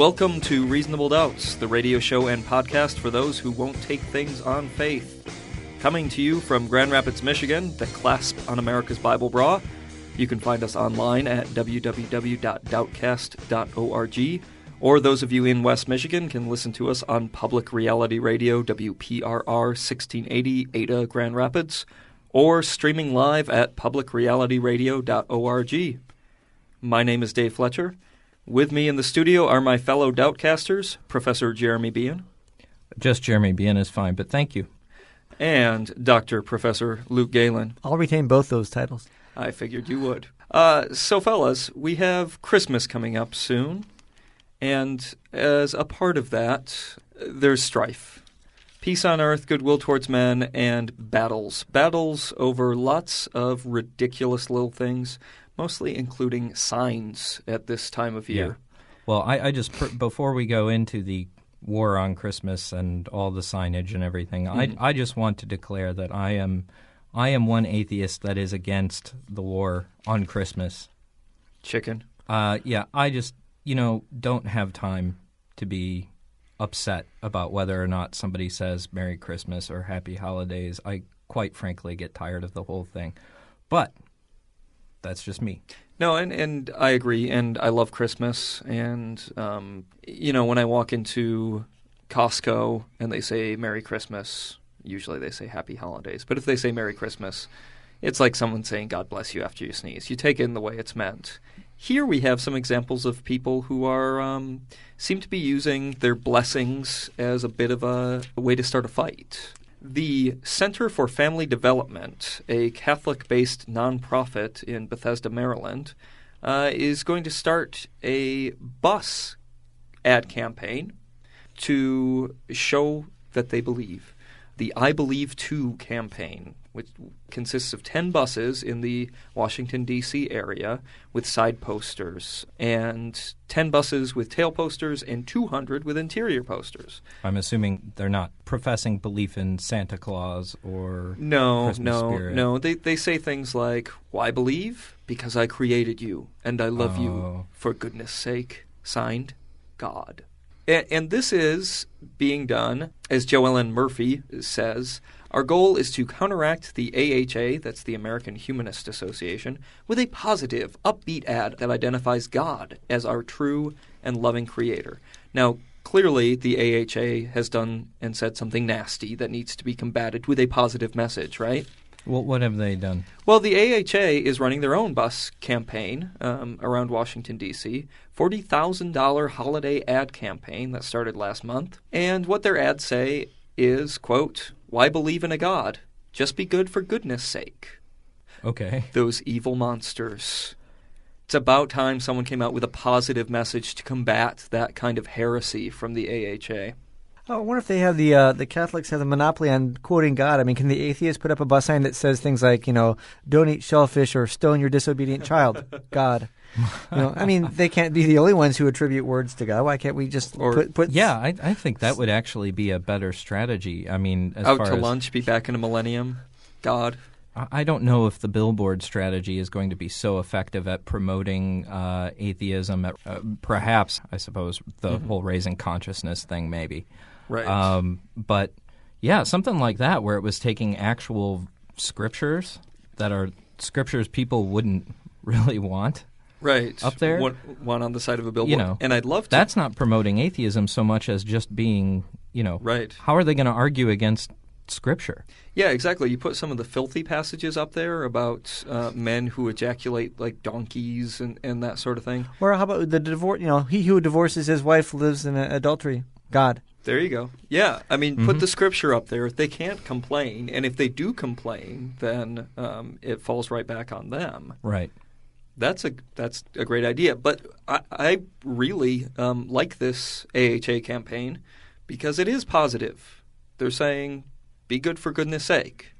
Welcome to Reasonable Doubts, the radio show and podcast for those who won't take things on faith. Coming to you from Grand Rapids, Michigan, the clasp on America's Bible Bra. You can find us online at www.doubtcast.org, or those of you in West Michigan can listen to us on Public Reality Radio, WPRR 1680 Ada, Grand Rapids, or streaming live at publicrealityradio.org. My name is Dave Fletcher. With me in the studio are my fellow Doubtcasters, Professor Jeremy Bean. Just Jeremy Bean is fine, but thank you. And Dr. Professor Luke Galen. I'll retain both those titles. I figured you would. Uh, so, fellas, we have Christmas coming up soon. And as a part of that, there's strife. Peace on earth, goodwill towards men, and battles. Battles over lots of ridiculous little things mostly including signs at this time of year. Yeah. Well, I, I just before we go into the war on Christmas and all the signage and everything, mm-hmm. I I just want to declare that I am I am one atheist that is against the war on Christmas. Chicken. Uh, yeah, I just you know don't have time to be upset about whether or not somebody says Merry Christmas or Happy Holidays. I quite frankly get tired of the whole thing. But that's just me. No, and, and I agree, and I love Christmas. And, um, you know, when I walk into Costco and they say Merry Christmas, usually they say Happy Holidays. But if they say Merry Christmas, it's like someone saying God bless you after you sneeze. You take it in the way it's meant. Here we have some examples of people who are um, seem to be using their blessings as a bit of a, a way to start a fight. The Center for Family Development, a Catholic based nonprofit in Bethesda, Maryland, uh, is going to start a bus ad campaign to show that they believe. The I Believe Too campaign which consists of 10 buses in the Washington, D.C. area with side posters, and 10 buses with tail posters, and 200 with interior posters. I'm assuming they're not professing belief in Santa Claus or no, Christmas no, spirit. no. They they say things like, "Why believe? Because I created you, and I love oh. you. For goodness' sake." Signed, God. And, and this is being done, as Joellen Murphy says, our goal is to counteract the AHA, that's the American Humanist Association, with a positive, upbeat ad that identifies God as our true and loving creator. Now, clearly the AHA has done and said something nasty that needs to be combated with a positive message, right? Well, what have they done? Well, the AHA is running their own bus campaign um, around Washington, D.C., $40,000 holiday ad campaign that started last month. And what their ads say is, quote, why believe in a God? Just be good for goodness sake. Okay. Those evil monsters. It's about time someone came out with a positive message to combat that kind of heresy from the AHA. Oh, I wonder if they have the uh, the Catholics have the monopoly on quoting God. I mean, can the atheists put up a bus sign that says things like, you know, "Don't eat shellfish" or "Stone your disobedient child"? God. You know, I mean, they can't be the only ones who attribute words to God. Why can't we just Or- put, put? Yeah, I, I think that would actually be a better strategy. I mean, as Out far to as, lunch, be back in a millennium. God. I I don't know if the billboard strategy is going to be so effective at promoting uh, atheism. At, uh, perhaps, I suppose, the whole raising consciousness thing, maybe. Right. Um, but yeah, something like that, where it was taking actual scriptures that are scriptures people wouldn't really want. right. up there? One, one on the side of a billboard. You know, and I'd love to. That's not promoting atheism so much as just being, you know, Right. How are they going to argue against scripture? Yeah, exactly. You put some of the filthy passages up there about uh, men who ejaculate like donkeys and, and that sort of thing. Or how about the divorce? You know, he who divorces his wife lives in adultery. God. There you go. Yeah, I mean, Mm-hmm. put the scripture up there. They can't complain, and if they do complain, then um, it falls right back on them. Right. That's a that's a great idea. But I, I really um, like this AHA campaign because it is positive. They're saying be good for goodness sake.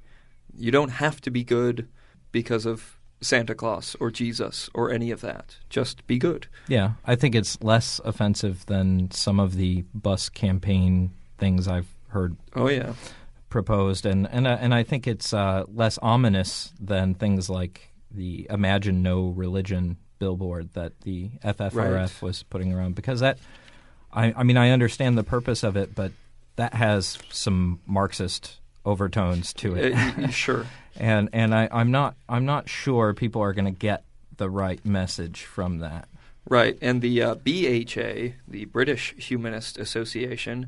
You don't have to be good because of Santa Claus or Jesus or any of that. Just be good. Yeah, I think it's less offensive than some of the bus campaign things I've heard Oh yeah. proposed, and and uh, and I think it's uh, less ominous than things like the "Imagine No Religion" billboard that the FFRF Right. was putting around because that. I, I mean, I understand the purpose of it, but that has some Marxist overtones to it. Uh, sure. and and I, I'm not I'm not sure people are going to get the right message from that. Right, and the uh, BHA, the British Humanist Association,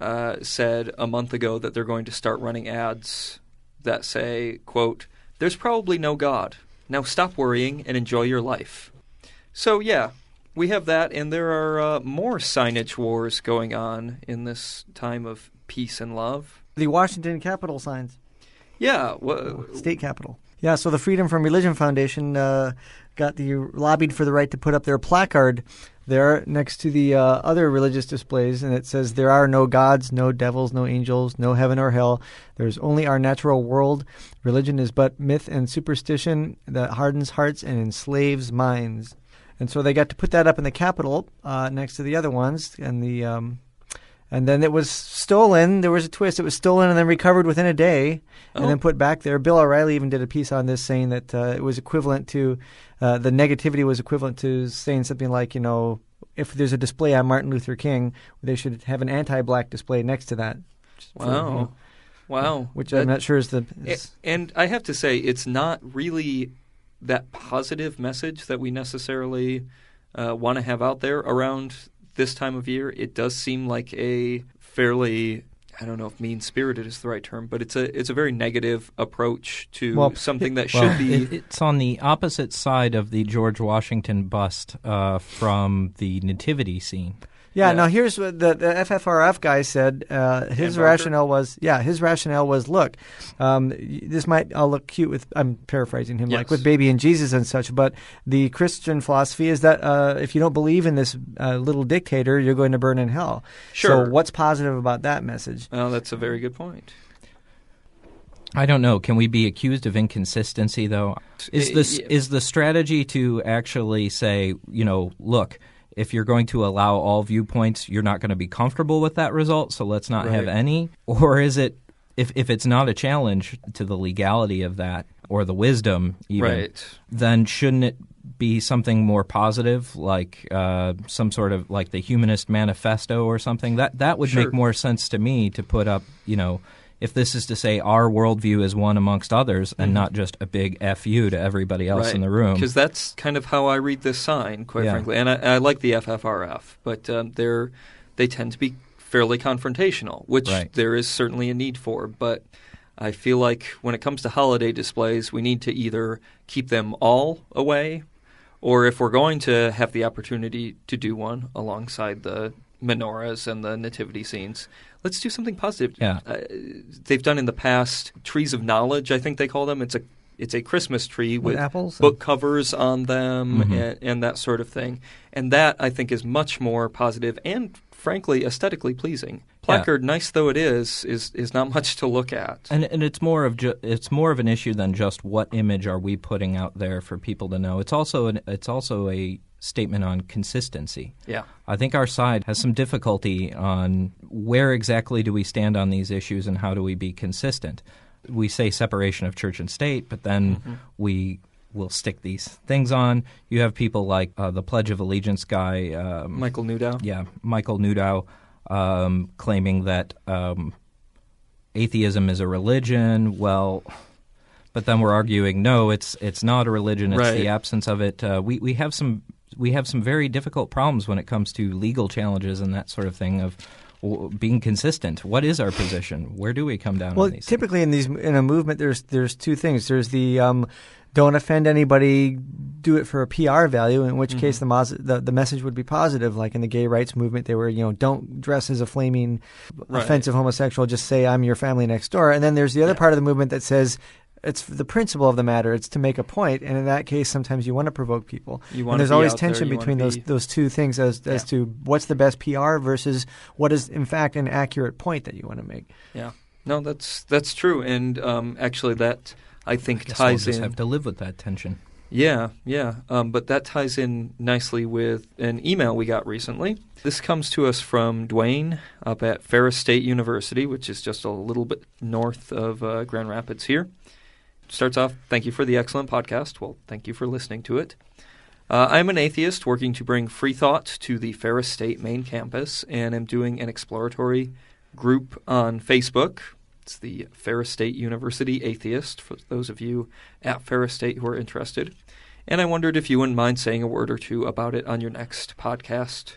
uh, said a month ago that they're going to start running ads that say, "quote There's probably no God. Now stop worrying and enjoy your life." So yeah, we have that, and there are uh, more signage wars going on in this time of peace and love. The Washington Capitol signs. Yeah, state capital. Yeah, so the Freedom from Religion Foundation uh, got the lobbied for the right to put up their placard there next to the uh, other religious displays, and it says, "There are no gods, no devils, no angels, no heaven or hell. There's only our natural world. Religion is but myth and superstition that hardens hearts and enslaves minds." And so they got to put that up in the Capitol uh, next to the other ones, and the um, and then it was stolen. There was a twist. It was stolen and then recovered within a day, and Oh. then put back there. Bill O'Reilly even did a piece on this, saying that uh, it was equivalent to uh, the negativity was equivalent to saying something like, you know, if there's a display on Martin Luther King, they should have an anti-black display next to that. For, you wow, know, wow, which That- I'm not sure is the. Is, And I have to say, it's not really that positive message that we necessarily uh, want to have out there around this time of year. It does seem like a fairly I don't know if mean spirited is the right term, but it's a it's a very negative approach to Well, something that Well, should be it, it's on the opposite side of the George Washington bust uh, from the nativity scene. Yeah, Yeah. Now here's what the, the FFRF guy said. Uh, his rationale was, yeah, his rationale was, look, um, this might all look cute with. I'm paraphrasing him, like with baby and Jesus and such. But the Christian philosophy is that uh, if you don't believe in this uh, little dictator, you're going to burn in hell. Sure. So what's positive about that message? Oh, that's a very good point. I don't know. Can we be accused of inconsistency though? Is Uh, this yeah. is the strategy to actually say, you know, look, if you're going to allow all viewpoints, you're not going to be comfortable with that result, so let's not have any? Or is it if if it's not a challenge to the legality of that or the wisdom even, Right. then shouldn't it be something more positive, like uh, some sort of like the Humanist Manifesto or something? That that would Sure. make more sense to me to put up, you know, if this is to say our worldview is one amongst others and not just a big fu to everybody else in the room. Because that's kind of how I read this sign, quite Yeah. frankly. And I, I like the FFRF, but um, they're they tend to be fairly confrontational, which Right. there is certainly a need for. But I feel like when it comes to holiday displays, we need to either keep them all away, or if we're going to have the opportunity to do one alongside the menorahs and the nativity scenes, let's do something positive. Yeah. Uh, they've done in the past trees of knowledge, I think they call them. It's a it's a Christmas tree With with apples? book covers on them Mhm. and, and that sort of thing. And that I think is much more positive and frankly aesthetically pleasing. Placard, nice though it is, is is not much to look at. and and it's more of ju- it's more of an issue than just what image are we putting out there for people to know. It's also an, it's also a statement on consistency. yeah. I think our side has some difficulty on where exactly do we stand on these issues and how do we be consistent. We say separation of church and state, but then Mm-hmm. we will stick these things on. You have people like uh, the Pledge of Allegiance guy, um, Michael Newdow. yeah, Michael Newdow, um, claiming that um, atheism is a religion. Well, but then we're arguing no, it's it's not a religion. It's Right. the absence of it. Uh, we we have some we have some very difficult problems when it comes to legal challenges and that sort of thing of being consistent. What is our position? Where do we come down Well, on these? typically in these in a movement, there's there's two things. There's the um, don't offend anybody, do it for a PR value. In which case, the, mos- the the message would be positive. Like in the gay rights movement, they were you know don't dress as a flaming Right. offensive homosexual. Just say I'm your family next door. And then there's the other Yeah. part of the movement that says. It's the principle of the matter. It's to make a point, and in that case, sometimes you want to provoke people. You wanna and there's be always out there, tension you between those be- those two things as as Yeah. to what's the best PR versus what is in fact an accurate point that you want to make. Yeah. No, that's that's true, and um, actually, that I think Guess we'll ties just in. have to live with that tension. Yeah, yeah. Um, but that ties in nicely with an email we got recently. This comes to us from Dwayne up at Ferris State University, which is just a little bit north of uh, Grand Rapids here. Starts off, thank you for the excellent podcast. Well, thank you for listening to it. Uh, I'm an atheist working to bring free thought to the Ferris State main campus, and am doing an exploratory group on Facebook. It's the Ferris State University Atheist, for those of you at Ferris State who are interested. And I wondered if you wouldn't mind saying a word or two about it on your next podcast.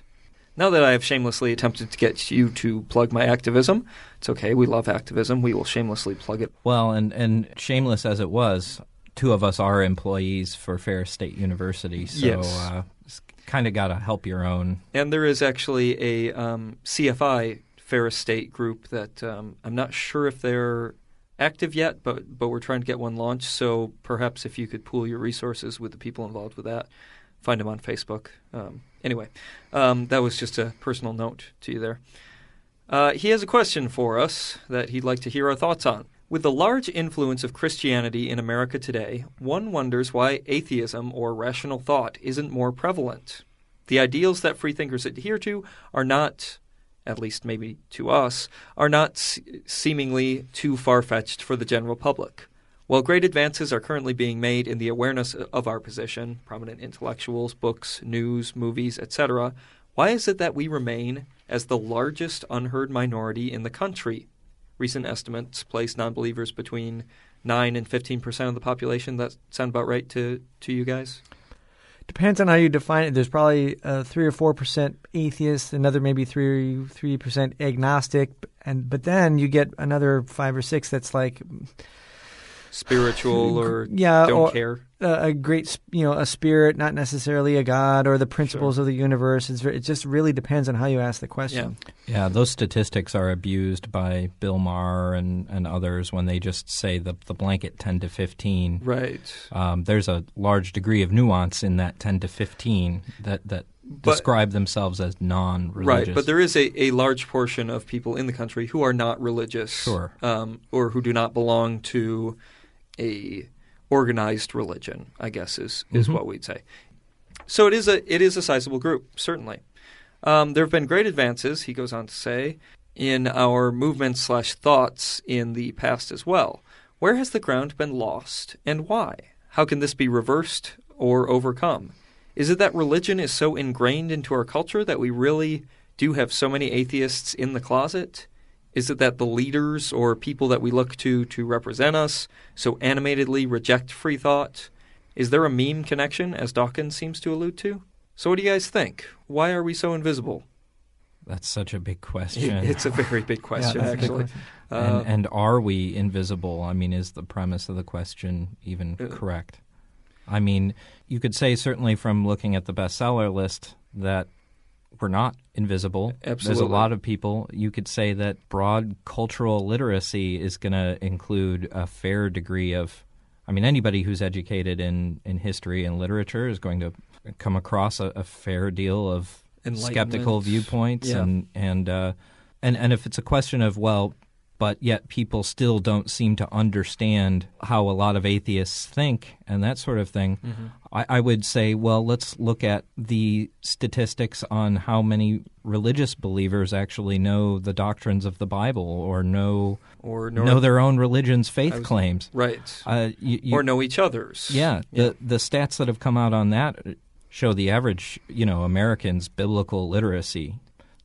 Now that I have shamelessly attempted to get you to plug my activism, it's okay. We love activism. We will shamelessly plug it. Well, and, and shameless as it was, two of us are employees for Ferris State University, so Yes. uh, kind of got to help your own. And there is actually a um, CFI Ferris State group that um, I'm not sure if they're active yet, but but we're trying to get one launched. So perhaps if you could pool your resources with the people involved with that, find them on Facebook. Um, anyway, um, that was just a personal note to you there. Uh, he has a question for us that he'd like to hear our thoughts on. With the large influence of Christianity in America today, one wonders why atheism or rational thought isn't more prevalent. The ideals that freethinkers adhere to are not, at least maybe to us, are not se- seemingly too far fetched for the general public. While great advances are currently being made in the awareness of our position, prominent intellectuals, books, news, movies, etc., why is it that we remain as the largest unheard minority in the country? Recent estimates place non-believers between 9 and 15% of the population. That sound about right to, to you guys? Depends on how you define it. There's probably uh, three or four percent atheist, another maybe three three percent agnostic, and but then you get another five or six that's like Spiritual or yeah, don't or, care? a, a great, you know, a spirit, not necessarily a god, or the principles of the universe. It's, it just really depends on how you ask the question. Yeah, those statistics are abused by Bill Maher and, and others when they just say the, the blanket 10 to 15. Right. Um, there's a large degree of nuance in that 10 to 15 that, that But- describe themselves as non religious. Right, but there is a, a large portion of people in the country who are not religious, Sure. um, or who do not belong to a organized religion. I guess is is Mhm. what we'd say. So it is a it is a sizable group, certainly. Um, there have been great advances, he goes on to say, in our movements slash thoughts in the past as well. Where has the ground been lost, and why? How can this be reversed or overcome? Is it that religion is so ingrained into our culture that we really do have so many atheists in the closet? Is it that the leaders or people that we look to to represent us so animatedly reject free thought? Is there a meme connection, as Dawkins seems to allude to? So, what do you guys think? Why are we so invisible? That's such a big question. It's a very big question, that's a big actually. question. Uh, and, and are we invisible? I mean, is the premise of the question even Uh, correct? I mean, you could say certainly from looking at the bestseller list that we're not invisible. There's a lot of people. You could say that broad cultural literacy is going to include a fair degree of. I mean, anybody who's educated in, in history and literature is going to come across a, a fair deal of skeptical viewpoints Yeah. and and uh, and and if it's a question of well, but yet people still don't seem to understand how a lot of atheists think and that sort of thing. Mm-hmm. I, I would say, well, let's look at the statistics on how many religious believers actually know the doctrines of the Bible or know or nor- know their own religion's faith was- claims. right, Uh, you, you, or know each other's. yeah, the the stats that have come out on that show the average, you know, American's biblical literacy,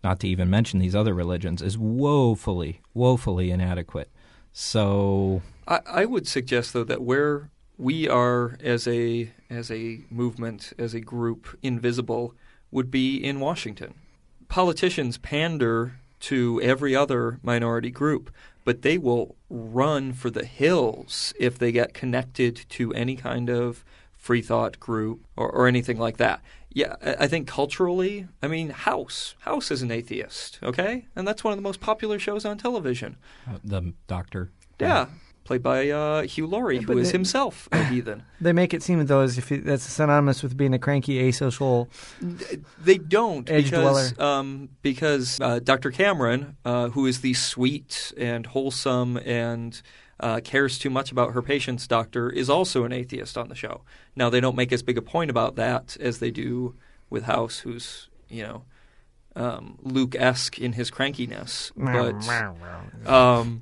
not to even mention these other religions, is woefully, woefully inadequate. So I, I would suggest though that where we are as a as a movement, as a group, invisible, would be in Washington. Politicians pander to every other minority group, but they will run for the hills if they get connected to any kind of free thought group or, or anything like that. Yeah, I I think culturally, I mean, House. House is an atheist, okay? And that's one of the most popular shows on television. uh, the doctor, Yeah. played by uh, Hugh Laurie, Yeah, who but is they- himself a heathen. They make it seem though as if it, that's synonymous with being a cranky, asocial. They don't Edge because dweller. um, because uh, Dr. Cameron, uh, who is the sweet and wholesome and uh, cares too much about her patients doctor, is also an atheist on the show. Now they don't make as big a point about that as they do with House, who's you know um, Luke-esque in his crankiness, but um,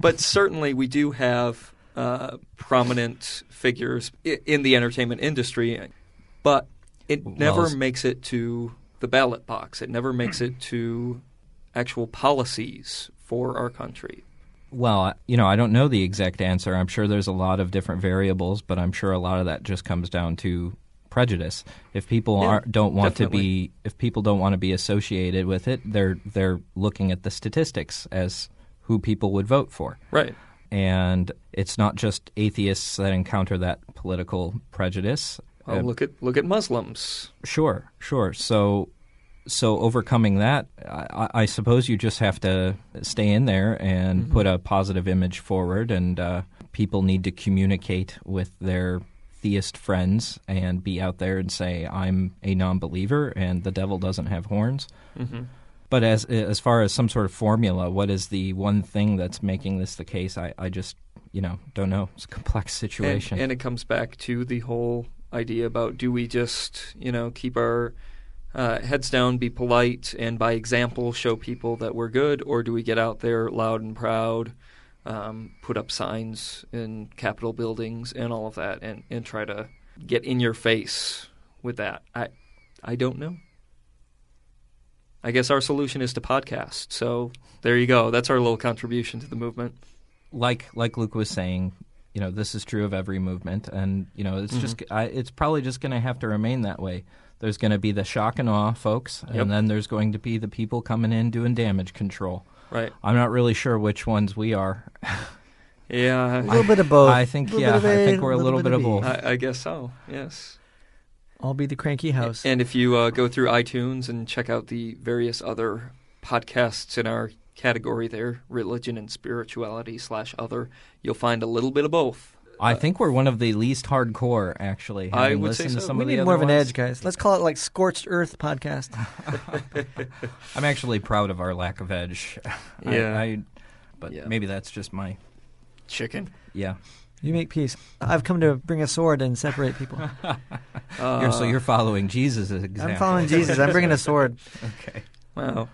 but certainly we do have uh, prominent figures in the entertainment industry, but it never s- makes it to the ballot box. It never makes it to actual policies for our country. Well, you know, I don't know the exact answer. I'm sure there's a lot of different variables, but I'm sure a lot of that just comes down to prejudice. If people Yeah, aren't, don't want to be, if people don't want to be associated with it, they're they're looking at the statistics as who people would vote for. Right. And it's not just atheists that encounter that political prejudice. Well, Uh, look at look at Muslims. Sure, sure. So, so overcoming that, I, I suppose you just have to stay in there and Mm-hmm. put a positive image forward, and uh, people need to communicate with their theist friends and be out there and say, "I'm a non-believer, and the devil doesn't have horns." hmm But as as far as some sort of formula, what is the one thing that's making this the case? I, I just you know don't know. It's a complex And, situation. and it comes back to the whole idea about do we just you know keep our uh, heads down, be polite, and by example show people that we're good, or do we get out there loud and proud, um, put up signs in Capitol buildings and all of that, and, and try to get in your face with that? I I don't know. I guess our solution is to podcast. So there you go. That's our little contribution to the movement. like like Luke was saying, you know, this is true of every movement, and you know, it's just I, it's probably just going to have to remain that way. There's going to be the shock and awe folks, Yep. and then there's going to be the people coming in doing damage control. Right. I'm not really sure which ones we are. Yeah. A little bit of both. I think yeah, bit of I A, think we're a little, bit of both. I, I guess so. Yes. I'll be the cranky house. And if you uh, go through iTunes and check out the various other podcasts in our category there, religion and spirituality slash other, you'll find a little bit of both. I think we're one of the least hardcore, actually. I would say listened to so. some we of need more of an ones. edge, guys. Let's call it like Scorched Earth podcast. I'm actually proud of our lack of edge. I- Yeah. I, but Yeah. maybe that's just my Chicken. yeah. You make peace. I've come to bring a sword and separate people. Uh, You're, so you're following Jesus' example. I'm following Jesus. I'm bringing a sword. Okay. Wow.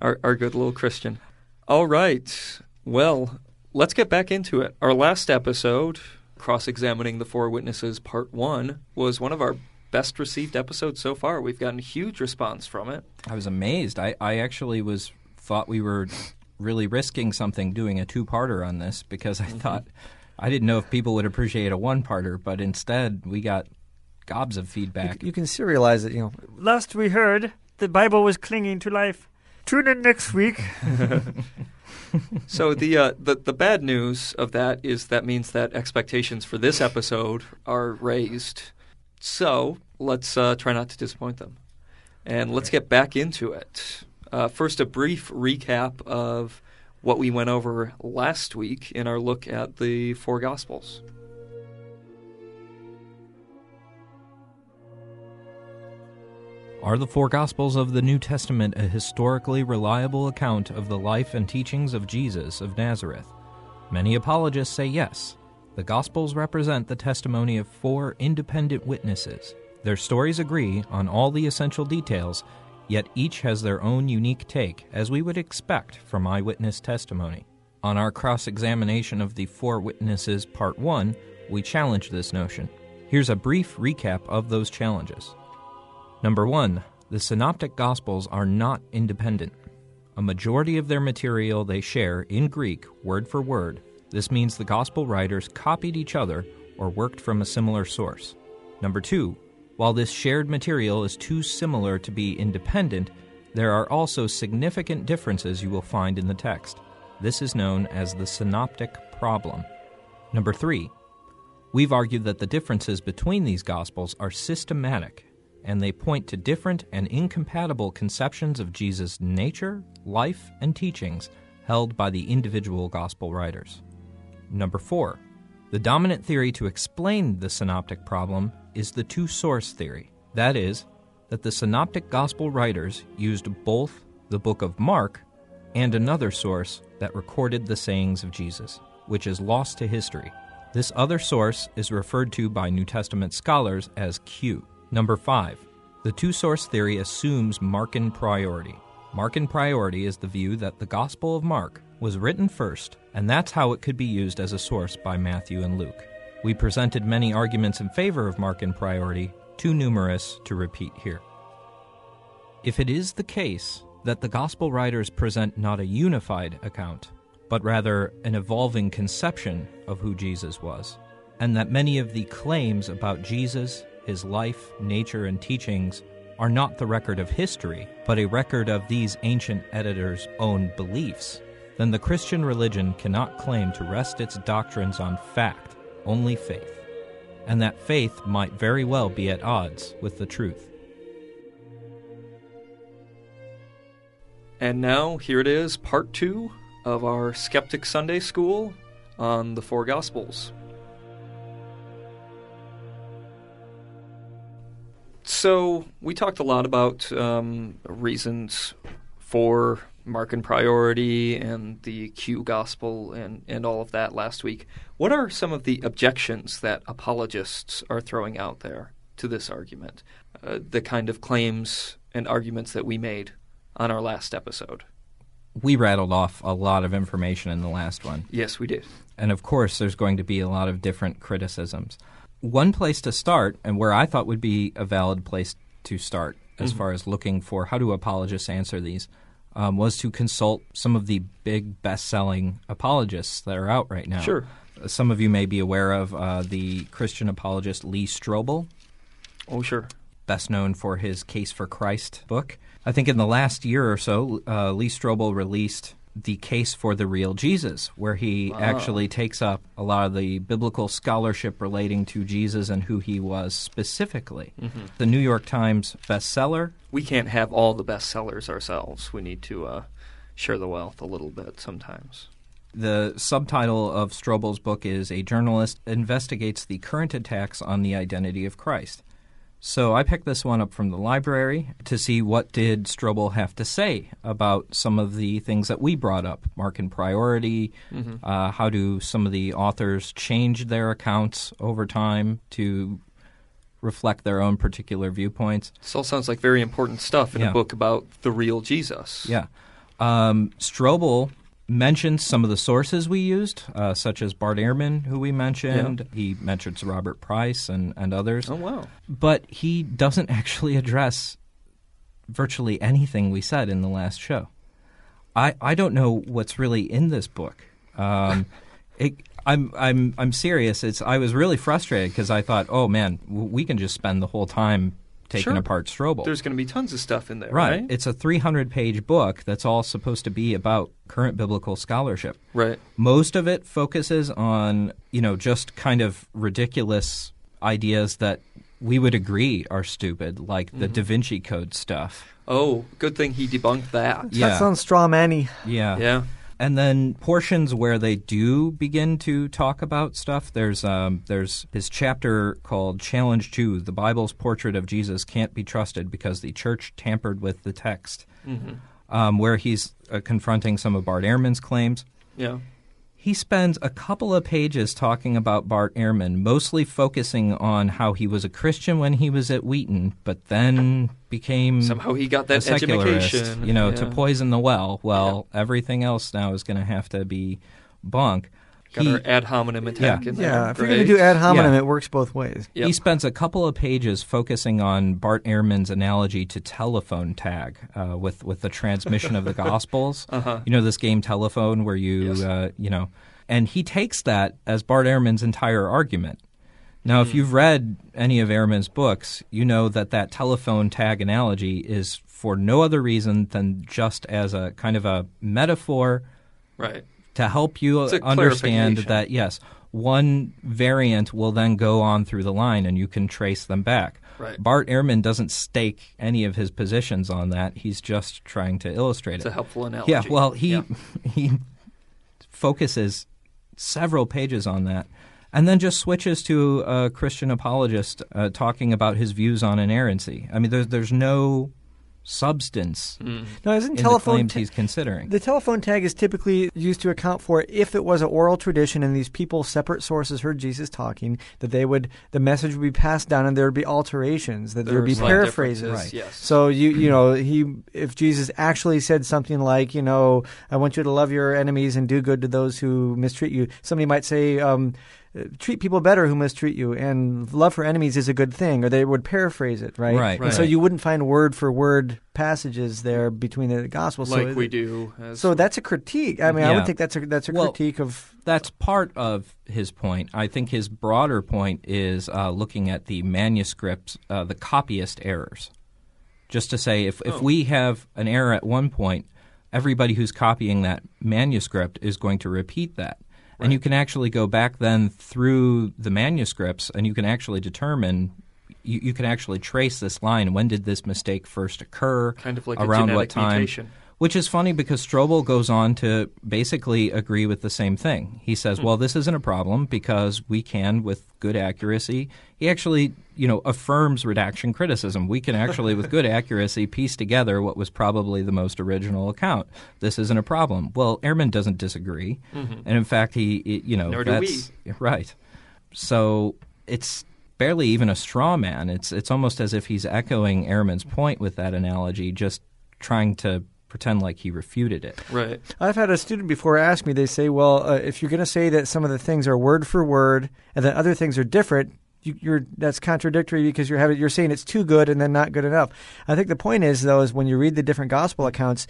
Our, our good little Christian. All right. Well, let's get back into it. Our last episode, Cross Examining the Four Witnesses, Part 1, was one of our best received episodes so far. We've gotten huge response from it. I was amazed. I, I actually was thought we were really risking something doing a two-parter on this because Mm-hmm. I thought I didn't know if people would appreciate a one-parter, but instead we got gobs of feedback. You can serialize it. You know, Last we heard, the Bible was clinging to life. Tune in next week. So the, uh, the the bad news of that is that means that expectations for this episode are raised. So let's uh, try not to disappoint them, and let's get back into it. Uh, first, a brief recap of what we went over last week in our look at the four Gospels. Are the four Gospels of the New Testament a historically reliable account of the life and teachings of Jesus of Nazareth? Many apologists say yes. The Gospels represent the testimony of four independent witnesses. Their stories agree on all the essential details, yet each has their own unique take, as we would expect from eyewitness testimony. On our cross examination of the four witnesses, Part 1, we challenge this notion. Here's a brief recap of those challenges. Number one, the Synoptic Gospels are not independent. A majority of their material they share in Greek, word for word. This means the Gospel writers copied each other or worked from a similar source. Number two, while this shared material is too similar to be independent, there are also significant differences you will find in the text. This is known as the synoptic problem. Number three, we've argued that the differences between these Gospels are systematic and they point to different and incompatible conceptions of Jesus' nature, life, and teachings held by the individual Gospel writers. Number four, the dominant theory to explain the synoptic problem is the two source theory. That is, that the synoptic gospel writers used both the book of Mark and another source that recorded the sayings of Jesus, which is lost to history. This other source is referred to by New Testament scholars as Q. Number five, the two source theory assumes Markan priority. Markan priority is the view that the Gospel of Mark was written first, and that's how it could be used as a source by Matthew and Luke. We presented many arguments in favor of Markan priority, too numerous to repeat here. If it is the case that the Gospel writers present not a unified account, but rather an evolving conception of who Jesus was, and that many of the claims about Jesus, his life, nature, and teachings are not the record of history, but a record of these ancient editors' own beliefs, then the Christian religion cannot claim to rest its doctrines on fact, only faith, and that faith might very well be at odds with the truth. And now, here it is, part two of our Skeptic Sunday School on the Four Gospels. So, we talked a lot about um, reasons for Markan priority and the Q gospel and, and all of that last week. What are some of the objections that apologists are throwing out there to this argument? Uh, the kind of claims and arguments that we made on our last episode. We rattled off a lot of information in the last one. Yes, we did. And of course, there's going to be a lot of different criticisms. One place to start, and where I thought would be a valid place to start as Mm-hmm. far as looking for how do apologists answer these, um, was to consult some of the big best selling apologists that are out right now. Sure. Some of you may be aware of uh, the Christian apologist Lee Strobel, Oh, sure. best known for his Case for Christ book. I think in the last year or so, uh, Lee Strobel released The Case for the Real Jesus, where he actually takes up a lot of the biblical scholarship relating to Jesus and who he was specifically. The New York Times bestseller. We can't have all the bestsellers ourselves. We need to uh, share the wealth a little bit sometimes. The subtitle of Strobel's book is A Journalist Investigates the Current Attacks on the Identity of Christ. So I picked this one up from the library to see what did Strobel have to say about some of the things that we brought up, Markan priority, uh, how do some of the authors change their accounts over time to reflect their own particular viewpoints. This all sounds like very important stuff in Yeah. a book about the real Jesus. Yeah. Um, Strobel mentioned some of the sources we used, uh, such as Bart Ehrman, who we mentioned. He mentions Robert Price and, and others. Oh, wow. But he doesn't actually address virtually anything we said in the last show. I, I don't know what's really in this book. Um, it, I'm I'm I'm serious. It's I was really frustrated because I thought, oh man, we can just spend the whole time taking Sure. apart Strobel. There's going to be tons of stuff in there, Right. right? It's a 300 page book that's all supposed to be about current biblical scholarship. right. Most of it focuses on, you know, just kind of ridiculous ideas that we would agree are stupid, like the Mm-hmm. Da Vinci Code stuff. Oh, good thing he debunked that. Yeah. That sounds straw manny. Yeah. Yeah. And then portions where they do begin to talk about stuff. There's um, there's his chapter called "Challenge Two: The Bible's Portrait of Jesus Can't Be Trusted Because the Church Tampered with the Text," um, where he's uh, confronting some of Bart Ehrman's claims. Yeah. He spends a couple of pages talking about Bart Ehrman, mostly focusing on how he was a Christian when he was at Wheaton, but then became Somehow he got that education. you know, yeah. to poison the well. Well, everything else now is going to have to be bunk. Got He- our ad hominem attack Yeah. in there. Yeah, if you're going to do ad hominem, Yeah. it works both ways. Yep. He spends a couple of pages focusing on Bart Ehrman's analogy to telephone tag uh, with with the transmission of the Gospels. Uh-huh. You know this game telephone where you Yes. uh, you know, and he takes that as Bart Ehrman's entire argument. Now, Hmm. if you've read any of Ehrman's books, you know that that telephone tag analogy is for no other reason than just as a kind of a metaphor Right. To help you understand that yes, one variant will then go on through the line and you can trace them back. Right. Bart Ehrman doesn't stake any of his positions on that. He's just trying to illustrate It's it. a helpful analogy. yeah, well, he Yeah. he focuses several pages on that, and then just switches to a Christian apologist uh, talking about his views on inerrancy. I mean, there's there's no substance Now, isn't in the telephone claims ta- he's considering. The telephone tag is typically used to account for if it was an oral tradition and these people, separate sources, heard Jesus talking, that they would the message would be passed down and there would be alterations, that there would be slight paraphrases. differences, Yes. So you you know he if Jesus actually said something like you know I want you to love your enemies and do good to those who mistreat you. Somebody might say. Um, Treat people better who mistreat you, and love for enemies is a good thing. Or they would paraphrase it, right? Right, And so you wouldn't find word for word passages there between the gospels. like so we do. As so that's a critique. I mean, I Yeah. would think that's a that's a Well, critique of. That's part of his point. I think his broader point is uh, looking at the manuscripts, uh, the copyist errors. Just to say, if, if Oh. we have an error at one point, everybody who's copying that manuscript is going to repeat that. And you can actually go back then through the manuscripts and you can actually determine, you, you can actually trace this line. When did this mistake first occur? kind of like a around genetic what time? mutation. Which is funny because Strobel goes on to basically agree with the same thing. He says, Hmm. "Well, this isn't a problem because we can, with good accuracy." He actually, you know, affirms redaction criticism. We can actually, with good accuracy, piece together what was probably the most original account. This isn't a problem. Well, Ehrman doesn't disagree, and in fact, he, you know, Mm-hmm. Nor that's right. So it's barely even a straw man. It's it's almost as if he's echoing Ehrman's point with that analogy, just trying to pretend like he refuted it. Right. I've had a student before ask me. They say, "Well, uh, if you're going to say that some of the things are word for word, and then other things are different." You, you're that's contradictory because you're having you're saying it's too good and then not good enough. I think the point is though is when you read the different gospel accounts,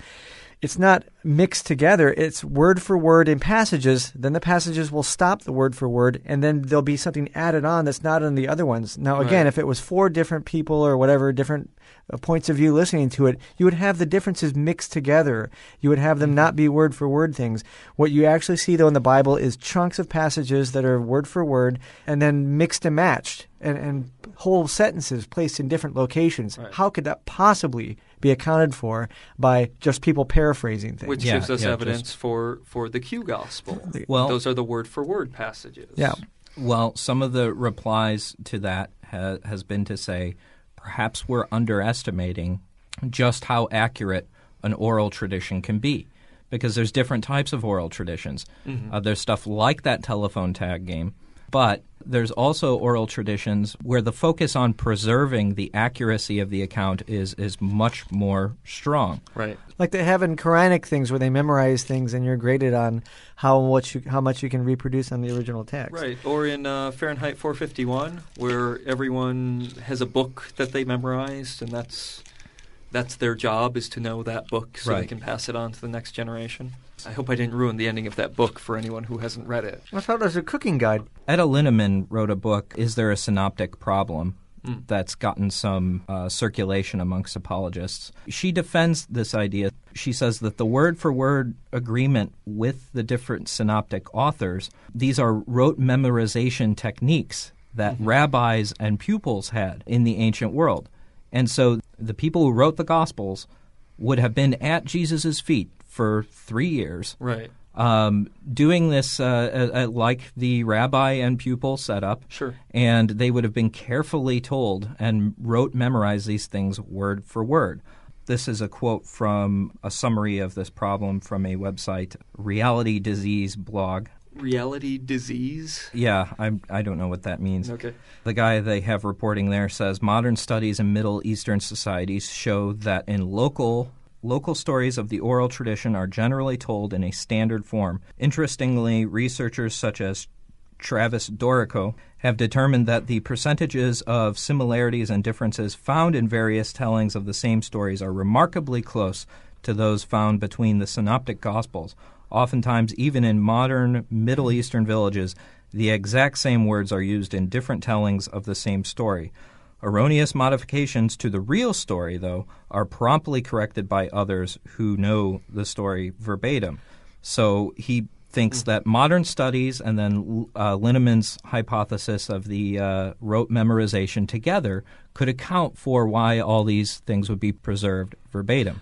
it's not mixed together. It's word for word in passages. Then the passages will stop the word for word, and then there'll be something added on that's not in the other ones. Now, again, Right. if it was four different people or whatever, different uh, points of view listening to it, you would have the differences mixed together. You would have them not be word for word things. What you actually see, though, in the Bible is chunks of passages that are word for word and then mixed and matched, and, and whole sentences placed in different locations. Right. How could that possibly be accounted for by just people paraphrasing things? Which Yeah, gives us yeah, evidence just- for, for the Q gospel. Well- those are the word for word passages. Yeah. Well, some of the replies to that ha- has been to say perhaps we're underestimating just how accurate an oral tradition can be. Because there's different types of oral traditions. Uh, there's stuff like that telephone tag game, but there's also oral traditions where the focus on preserving the accuracy of the account is is much more strong. Right. Like they have in Quranic things where they memorize things and you're graded on how much you, how much you can reproduce on the original text. Right. Or in uh, Fahrenheit 451, where everyone has a book that they memorized, and that's that's their job is to know that book so they can pass it on to the next generation. I hope I didn't ruin the ending of that book for anyone who hasn't read it. I thought it was a cooking guide. Eta Linnemann wrote a book, Is There a Synoptic Problem? Mm. That's gotten some uh, circulation amongst apologists. She defends this idea. She says that the word for word agreement with the different synoptic authors, these are rote memorization techniques that rabbis and pupils had in the ancient world. And so the people who wrote the Gospels would have been at Jesus' feet for three years Right. um, doing this uh, uh, uh, like the rabbi and pupil setup. Sure. And they would have been carefully told and wrote, memorized these things word for word. This is a quote from a summary of this problem from a website, Reality Disease blog. Reality disease. Yeah, I'm, I don't know what that means. Okay. The guy they have reporting there says modern studies in Middle Eastern societies show that in local local stories of the oral tradition are generally told in a standard form. Interestingly, researchers such as Travis Dorico have determined that the percentages of similarities and differences found in various tellings of the same stories are remarkably close to those found between the synoptic gospels. Oftentimes, even in modern Middle Eastern villages, the exact same words are used in different tellings of the same story. Erroneous modifications to the real story, though, are promptly corrected by others who know the story verbatim. So he thinks that modern studies and then uh, hypothesis of the uh, rote memorization together could account for why all these things would be preserved verbatim.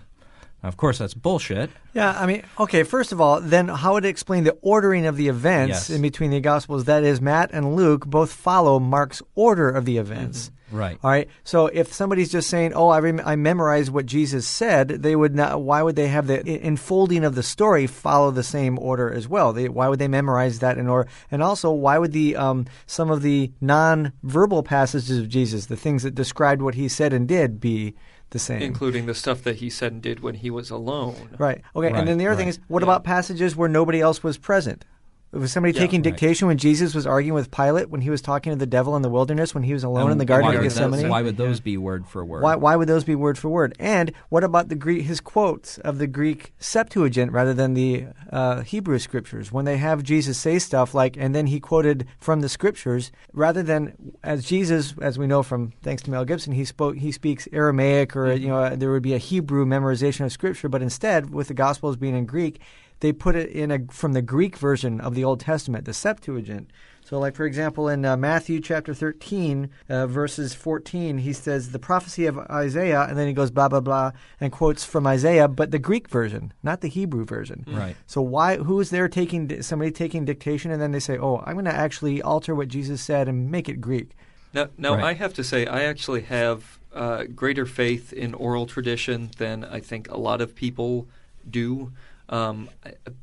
Of course, that's bullshit. Yeah, I mean, okay, first of all, then how would it explain the ordering of the events Yes. in between the Gospels? That is, Matt and Luke both follow Mark's order of the events. Right. All right. So if somebody's just saying, "Oh, I rem- I memorized what Jesus said," they would not. Why would they have the i- enfolding of the story follow the same order as well? They, why would they memorize that in order? And also, why would the um, some of the non-verbal passages of Jesus, the things that described what he said and did, be the same? including the stuff that he said and did when he was alone. Right. Okay. Right, and then the other thing is, what Yeah. about passages where nobody else was present? Was somebody Yeah. taking Right. dictation when Jesus was arguing with Pilate when he was talking to the devil in the wilderness when he was alone in the Garden why of Gethsemane? Those, why would those be word for word? Why, why would those be word for word? And what about the Greek, his quotes of the Greek Septuagint rather than the uh, Hebrew scriptures? When they have Jesus say stuff like, and then he quoted from the scriptures, rather than as Jesus, as we know from thanks to Mel Gibson, he spoke, he speaks Aramaic, or you know, there would be a Hebrew memorization of scripture. But instead, with the Gospels being in Greek, they put it in a from the Greek version of the Old Testament, the Septuagint. So, like for example, in uh, Matthew chapter thirteen, uh, verses fourteen, he says the prophecy of Isaiah, and then he goes blah blah blah and quotes from Isaiah, but the Greek version, not the Hebrew version. Right. So why? Who is there taking somebody taking dictation, and then they say, "Oh, I'm going to actually alter what Jesus said and make it Greek." Now, now Right. I have to say, I actually have uh, greater faith in oral tradition than I think a lot of people do. Um,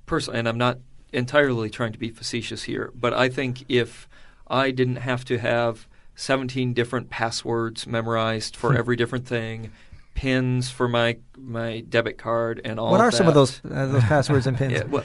personally, and I'm not entirely trying to be facetious here, but I think if I didn't have to have 17 different passwords memorized for every different thing, pins for my my debit card, and all that. what are some of those uh, those passwords and pins? yeah, well,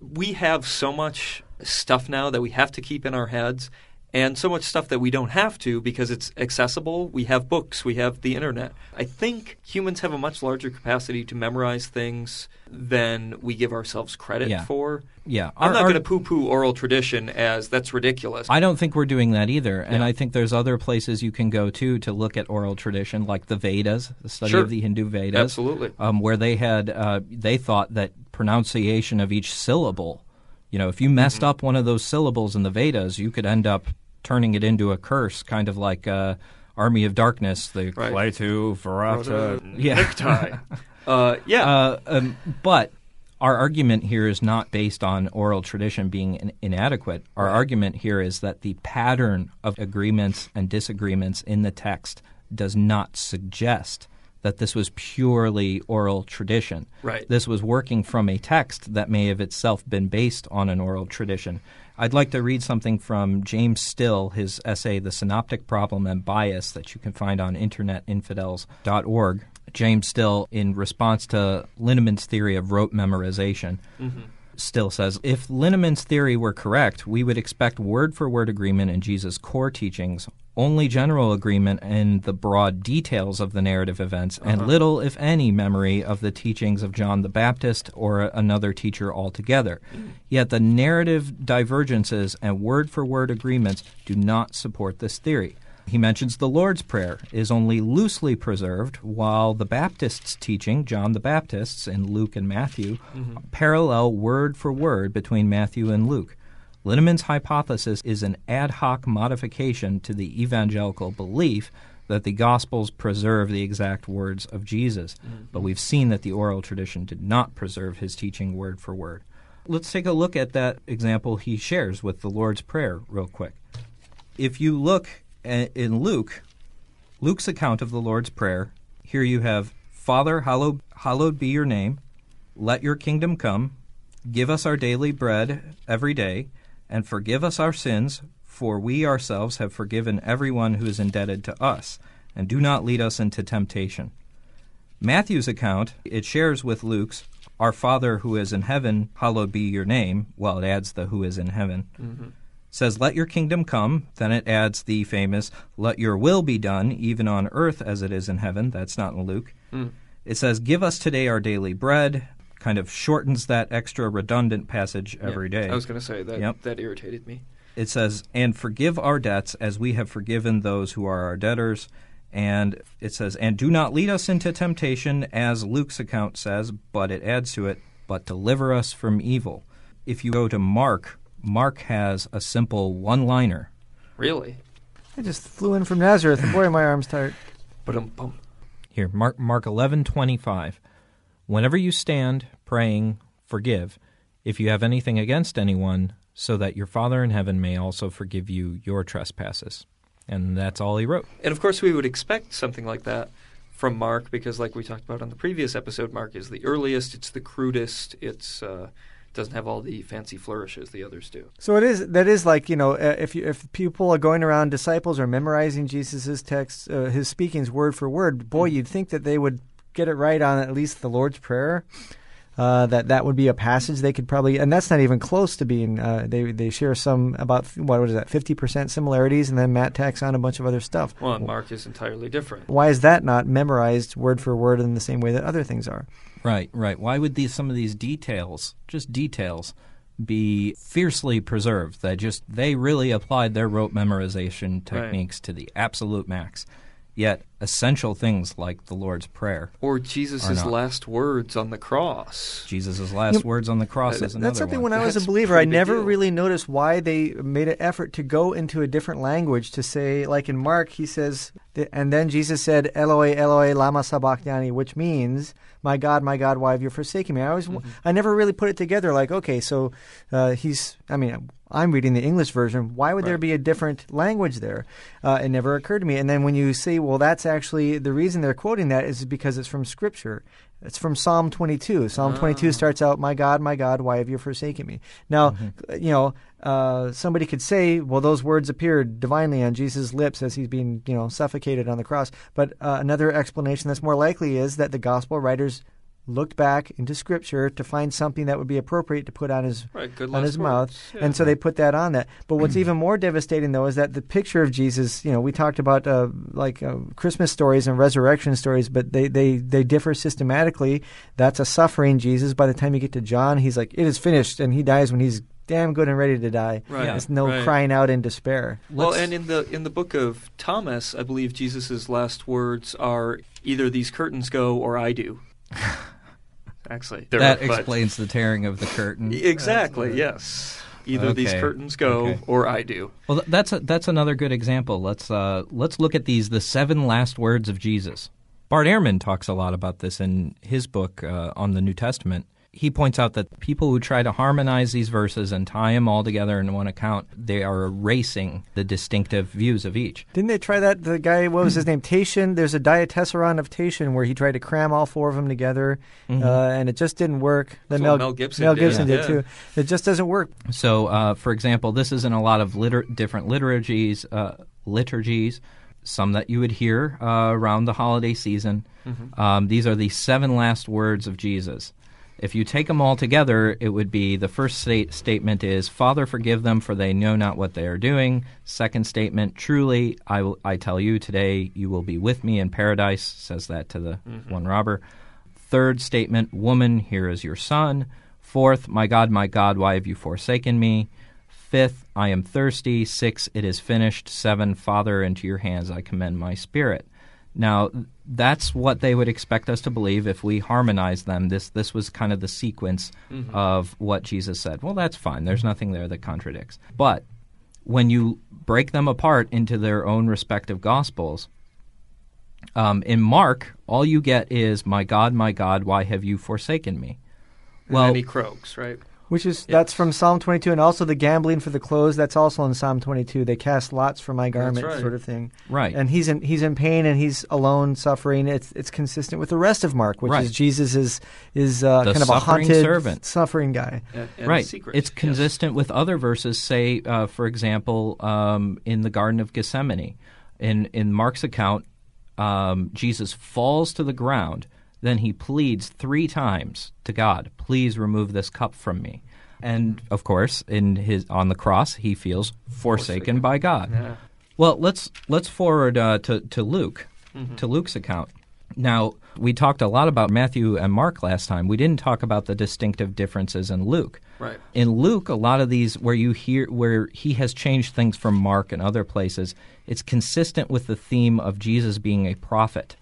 we have so much stuff now that we have to keep in our heads, and so much stuff that we don't have to because it's accessible. We have books, we have the internet. I think humans have a much larger capacity to memorize things than we give ourselves credit Yeah. for. Yeah. I'm Our- not going to poo-poo oral tradition as that's ridiculous. I don't think we're doing that either. And Yeah. I think there's other places you can go to to look at oral tradition, like the Vedas, the study Sure. of the Hindu Vedas. Absolutely. Um, where they had, uh, they thought that pronunciation of each syllable, you know, if you messed Mm-hmm. up one of those syllables in the Vedas, you could end up turning it into a curse, kind of like uh, Army of Darkness, the Right. Klaatu, Varata. Yeah. Necktie. uh, yeah. Uh, um, but our argument here is not based on oral tradition being in- inadequate. Our Right. argument here is that the pattern of agreements and disagreements in the text does not suggest that this was purely oral tradition. Right. This was working from a text that may have itself been based on an oral tradition. I'd like to read something from James Still, his essay, The Synoptic Problem and Bias, that you can find on internetinfidels.org. James Still, in response to Linnemann's theory of rote memorization, mm-hmm. Still says if Linnemann's theory were correct, we would expect word for word agreement in Jesus' core teachings, only general agreement in the broad details of the narrative events, and uh-huh. little, if any, memory of the teachings of John the Baptist or another teacher altogether. Mm. Yet the narrative divergences and word for word agreements do not support this theory. He mentions the Lord's Prayer is only loosely preserved, while the Baptists' teaching, John the Baptist's in Luke and Matthew, mm-hmm. parallel word for word between Matthew and Luke. Linnemann's hypothesis is an ad hoc modification to the evangelical belief that the Gospels preserve the exact words of Jesus, mm-hmm. but we've seen that the oral tradition did not preserve his teaching word for word. Let's take a look at that example he shares with the Lord's Prayer, real quick if you look in Luke, Luke's account of the Lord's Prayer, here you have Father, hallowed, hallowed be your name, let your kingdom come, give us our daily bread every day, and forgive us our sins, for we ourselves have forgiven everyone who is indebted to us, and do not lead us into temptation. Matthew's account, it shares with Luke's, Our Father who is in heaven, hallowed be your name. Well, it adds the who is in heaven mm-hmm. Says, Let your kingdom come. Then it adds the famous, Let your will be done, even on earth as it is in heaven. That's not in Luke. Hmm. It says, Give us today our daily bread. Kind of shortens that extra redundant passage every day. I was going to say that Yep. that irritated me. It says, And forgive our debts as we have forgiven those who are our debtors. And it says, And do not lead us into temptation, as Luke's account says, but it adds to it, But deliver us from evil. If you go to Mark, Mark has a simple one liner. Really? I just flew in from Nazareth, and boy, are my arms tired. But um, bum. Here, Mark Mark eleven twenty five. Whenever you stand praying, forgive, if you have anything against anyone, so that your Father in heaven may also forgive you your trespasses. And that's all he wrote. And of course, we would expect something like that from Mark because, like we talked about on the previous episode, Mark is the earliest, it's the crudest, it's uh, doesn't have all the fancy flourishes the others do. So it is that is like you know uh, if you, if people are going around disciples are memorizing Jesus's text uh, his speakings word for word boy you'd think that they would get it right on at least the Lord's prayer uh, that that would be a passage they could probably and that's not even close to being uh, they they share some about what was that fifty percent similarities and then Matt tacks on a bunch of other stuff. Well, and Mark is entirely different. Why is that not memorized word for word in the same way that other things are? Right, right. Why would these some of these details, just details, be fiercely preserved? That just they really applied their rote memorization techniques to the absolute max. Yet essential things like the Lord's Prayer, Or Are Jesus' last words on the cross. Jesus' last You- words on the cross that- is another That's something one. when I was a That's a believer, I never deal. really noticed why they made an effort to go into a different language to say, like in Mark, he says, and then Jesus said, Eloi, Eloi, lama sabachthani, which means, my God, my God, why have you forsaken me? I always, Mm-hmm. I never really put it together. Like, okay, so uh, he's, I mean, I'm reading the English version. Why would there be a different language there? Uh, it never occurred to me. And then when you say, well, that's actually the reason they're quoting that is because it's from Scripture. It's from Psalm 22. Psalm 22 starts out, "My God, my God, why have you forsaken me?" Now, you know, uh, somebody could say, "Well, those words appeared divinely on Jesus' lips as he's being, you know, suffocated on the cross." But uh, another explanation that's more likely is that the gospel writers looked back into Scripture to find something that would be appropriate to put on his Right, on his mouth. Yeah. and so they put that on that. But what's even more devastating, though, is that the picture of Jesus. You know, we talked about uh, like uh, Christmas stories and resurrection stories, but they they they differ systematically. That's a suffering Jesus. By the time you get to John, he's like, "It is finished," and he dies when he's damn good and ready to die. Right, Yeah. There's no right. crying out in despair. Well, Let's- and in the in the book of Thomas, I believe Jesus' last words are either these curtains go or I do. Actually, they're- that but- explains the tearing of the curtain. Exactly. Yes. Either these curtains go okay. or I do. Well, that's a, that's another good example. Let's uh, let's look at these the seven last words of Jesus. Bart Ehrman talks a lot about this in his book uh, on the New Testament. He points out that people who try to harmonize these verses and tie them all together in one account, they are erasing the distinctive views of each. Didn't they try that? The guy, what was his name? Tatian. There's a diatessaron of Tatian where he tried to cram all four of them together, uh, and it just didn't work. Then That's what Mel Gibson Mel did, Gibson yeah. did too. It just doesn't work. So, uh, for example, this is in a lot of liter- different liturgies, uh, liturgies, some that you would hear uh, around the holiday season. Um, these are the seven last words of Jesus. If you take them all together, it would be the first state statement is, Father, forgive them, for they know not what they are doing. Second statement, truly, I, will, I tell you, today you will be with me in paradise, says that to the mm-hmm. one robber. Third statement, Woman, here is your son. Fourth, My God, my God, why have you forsaken me? Fifth, I am thirsty. Six, it is finished. Seven, Father, into your hands I commend my spirit. Now, that's what they would expect us to believe if we harmonize them. This this was kind of the sequence of what Jesus said. Well, that's fine. There's nothing there that contradicts. But when you break them apart into their own respective gospels, um, in Mark, all you get is, "My God, my God, why have you forsaken me?" And Well, he croaks, right? Which is that's from Psalm 22, and also the gambling for the clothes. That's also in Psalm 22. They cast lots for my garment, right. sort of thing. right. And he's in he's in pain and he's alone, suffering. It's it's consistent with the rest of Mark, which Right. is Jesus is is uh, kind of a haunted servant. suffering guy. And, and right. Secret. It's yes. consistent with other verses. Say, uh, for example, um, in the Garden of Gethsemane, in in Mark's account, um, Jesus falls to the ground. Then he pleads three times to God, "Please remove this cup from me." And of course, in his on the cross, he feels forsaken, by God. Yeah. Well, let's let's forward uh, to to Luke, Mm-hmm. to Luke's account. Now, we talked a lot about Matthew and Mark last time. We didn't talk about the distinctive differences in Luke. Right. In Luke, a lot of these where you hear where he has changed things from Mark and other places, it's consistent with the theme of Jesus being a prophet.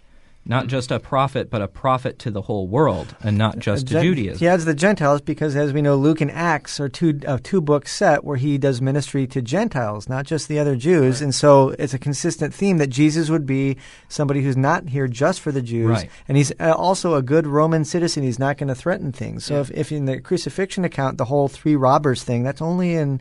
Not just a prophet, but a prophet to the whole world, and not just to Judaism. He adds the Gentiles because, as we know, Luke and Acts are two a two book set where he does ministry to Gentiles, not just the other Jews. And so it's a consistent theme that Jesus would be somebody who's not here just for the Jews, Right. and he's uh, also a good Roman citizen. He's not going to threaten things. So if, if in the crucifixion account, the whole three robbers thing, that's only in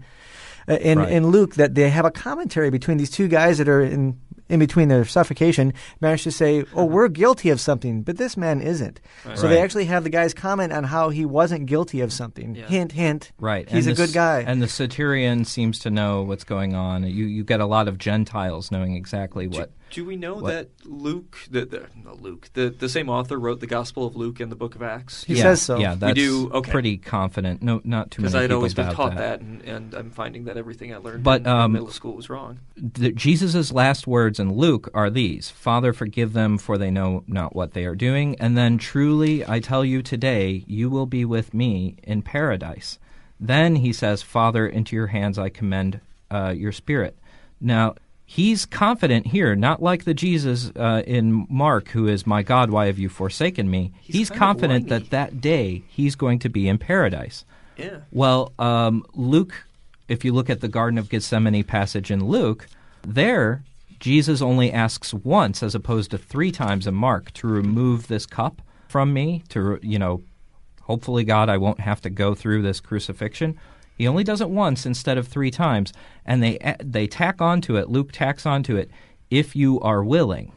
uh, in Right. in Luke that they have a commentary between these two guys that are in in between their suffocation managed to say, "Oh, we're guilty of something, but this man isn't." So they actually have the guys comment on how he wasn't guilty of something. Yeah. Hint, hint. Right. He's and a the good guy. And the Centurion seems to know what's going on. You you get a lot of Gentiles knowing exactly Do, what. Do we know what- that Luke, the, the no, Luke, the, the same author wrote the Gospel of Luke and the Book of Acts? He yeah, says so. Yeah, We that's do- okay. pretty confident. No, not too many Because I'd always been taught that. that, and, and I'm finding that everything I learned But, in, um, middle school was wrong. the, Jesus' last words in Luke are these Father, forgive them, for they know not what they are doing. And then, truly, I tell you today, you will be with me in paradise. Then he says, Father, into your hands I commend uh, your spirit. Now, he's confident here, not like the Jesus uh, in Mark, who is, My God, why have you forsaken me? He's He's, confident that that day he's going to be in paradise. Yeah. Well, um, Luke, if you look at the Garden of Gethsemane passage in Luke, there Jesus only asks once, as opposed to three times in Mark, to remove this cup from me. To you know, hopefully, God, I won't have to go through this crucifixion. He only does it once instead of three times, and they they tack onto it. Luke tacks onto it, if you are willing.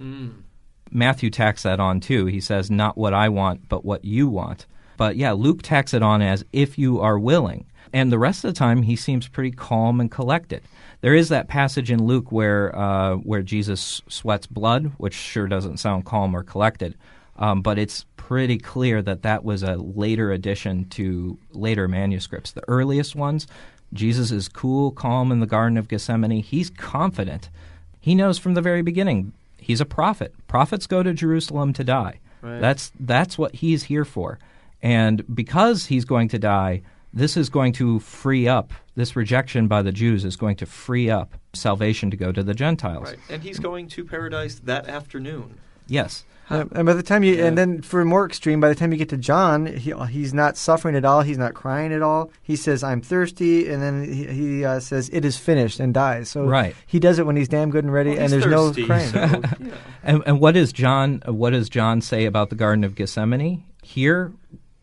Mm. Matthew tacks that on too. He says, "Not what I want, but what you want." But yeah, Luke tacks it on as "if you are willing," and the rest of the time he seems pretty calm and collected. There is that passage in Luke where uh, where Jesus sweats blood, which sure doesn't sound calm or collected, um, but it's pretty clear that that was a later addition to later manuscripts. The earliest ones, Jesus is cool, calm in the Garden of Gethsemane. He's confident. He knows from the very beginning he's a prophet. Prophets go to Jerusalem to die. Right. That's that's what he's here for. And because he's going to die, this is going to free up this rejection by the Jews is going to free up salvation to go to the Gentiles. Right. And he's going to paradise that afternoon. Yes. And by the time you, Yeah. and then for more extreme, by the time you get to John, he, he's not suffering at all. He's not crying at all. He says, "I'm thirsty," and then he, he uh, says, "It is finished," and dies. So Right. he does it when he's damn good and ready, Well, and there's thirsty, no crying. so, know. And, and what does John what does John say about the Garden of Gethsemane? Here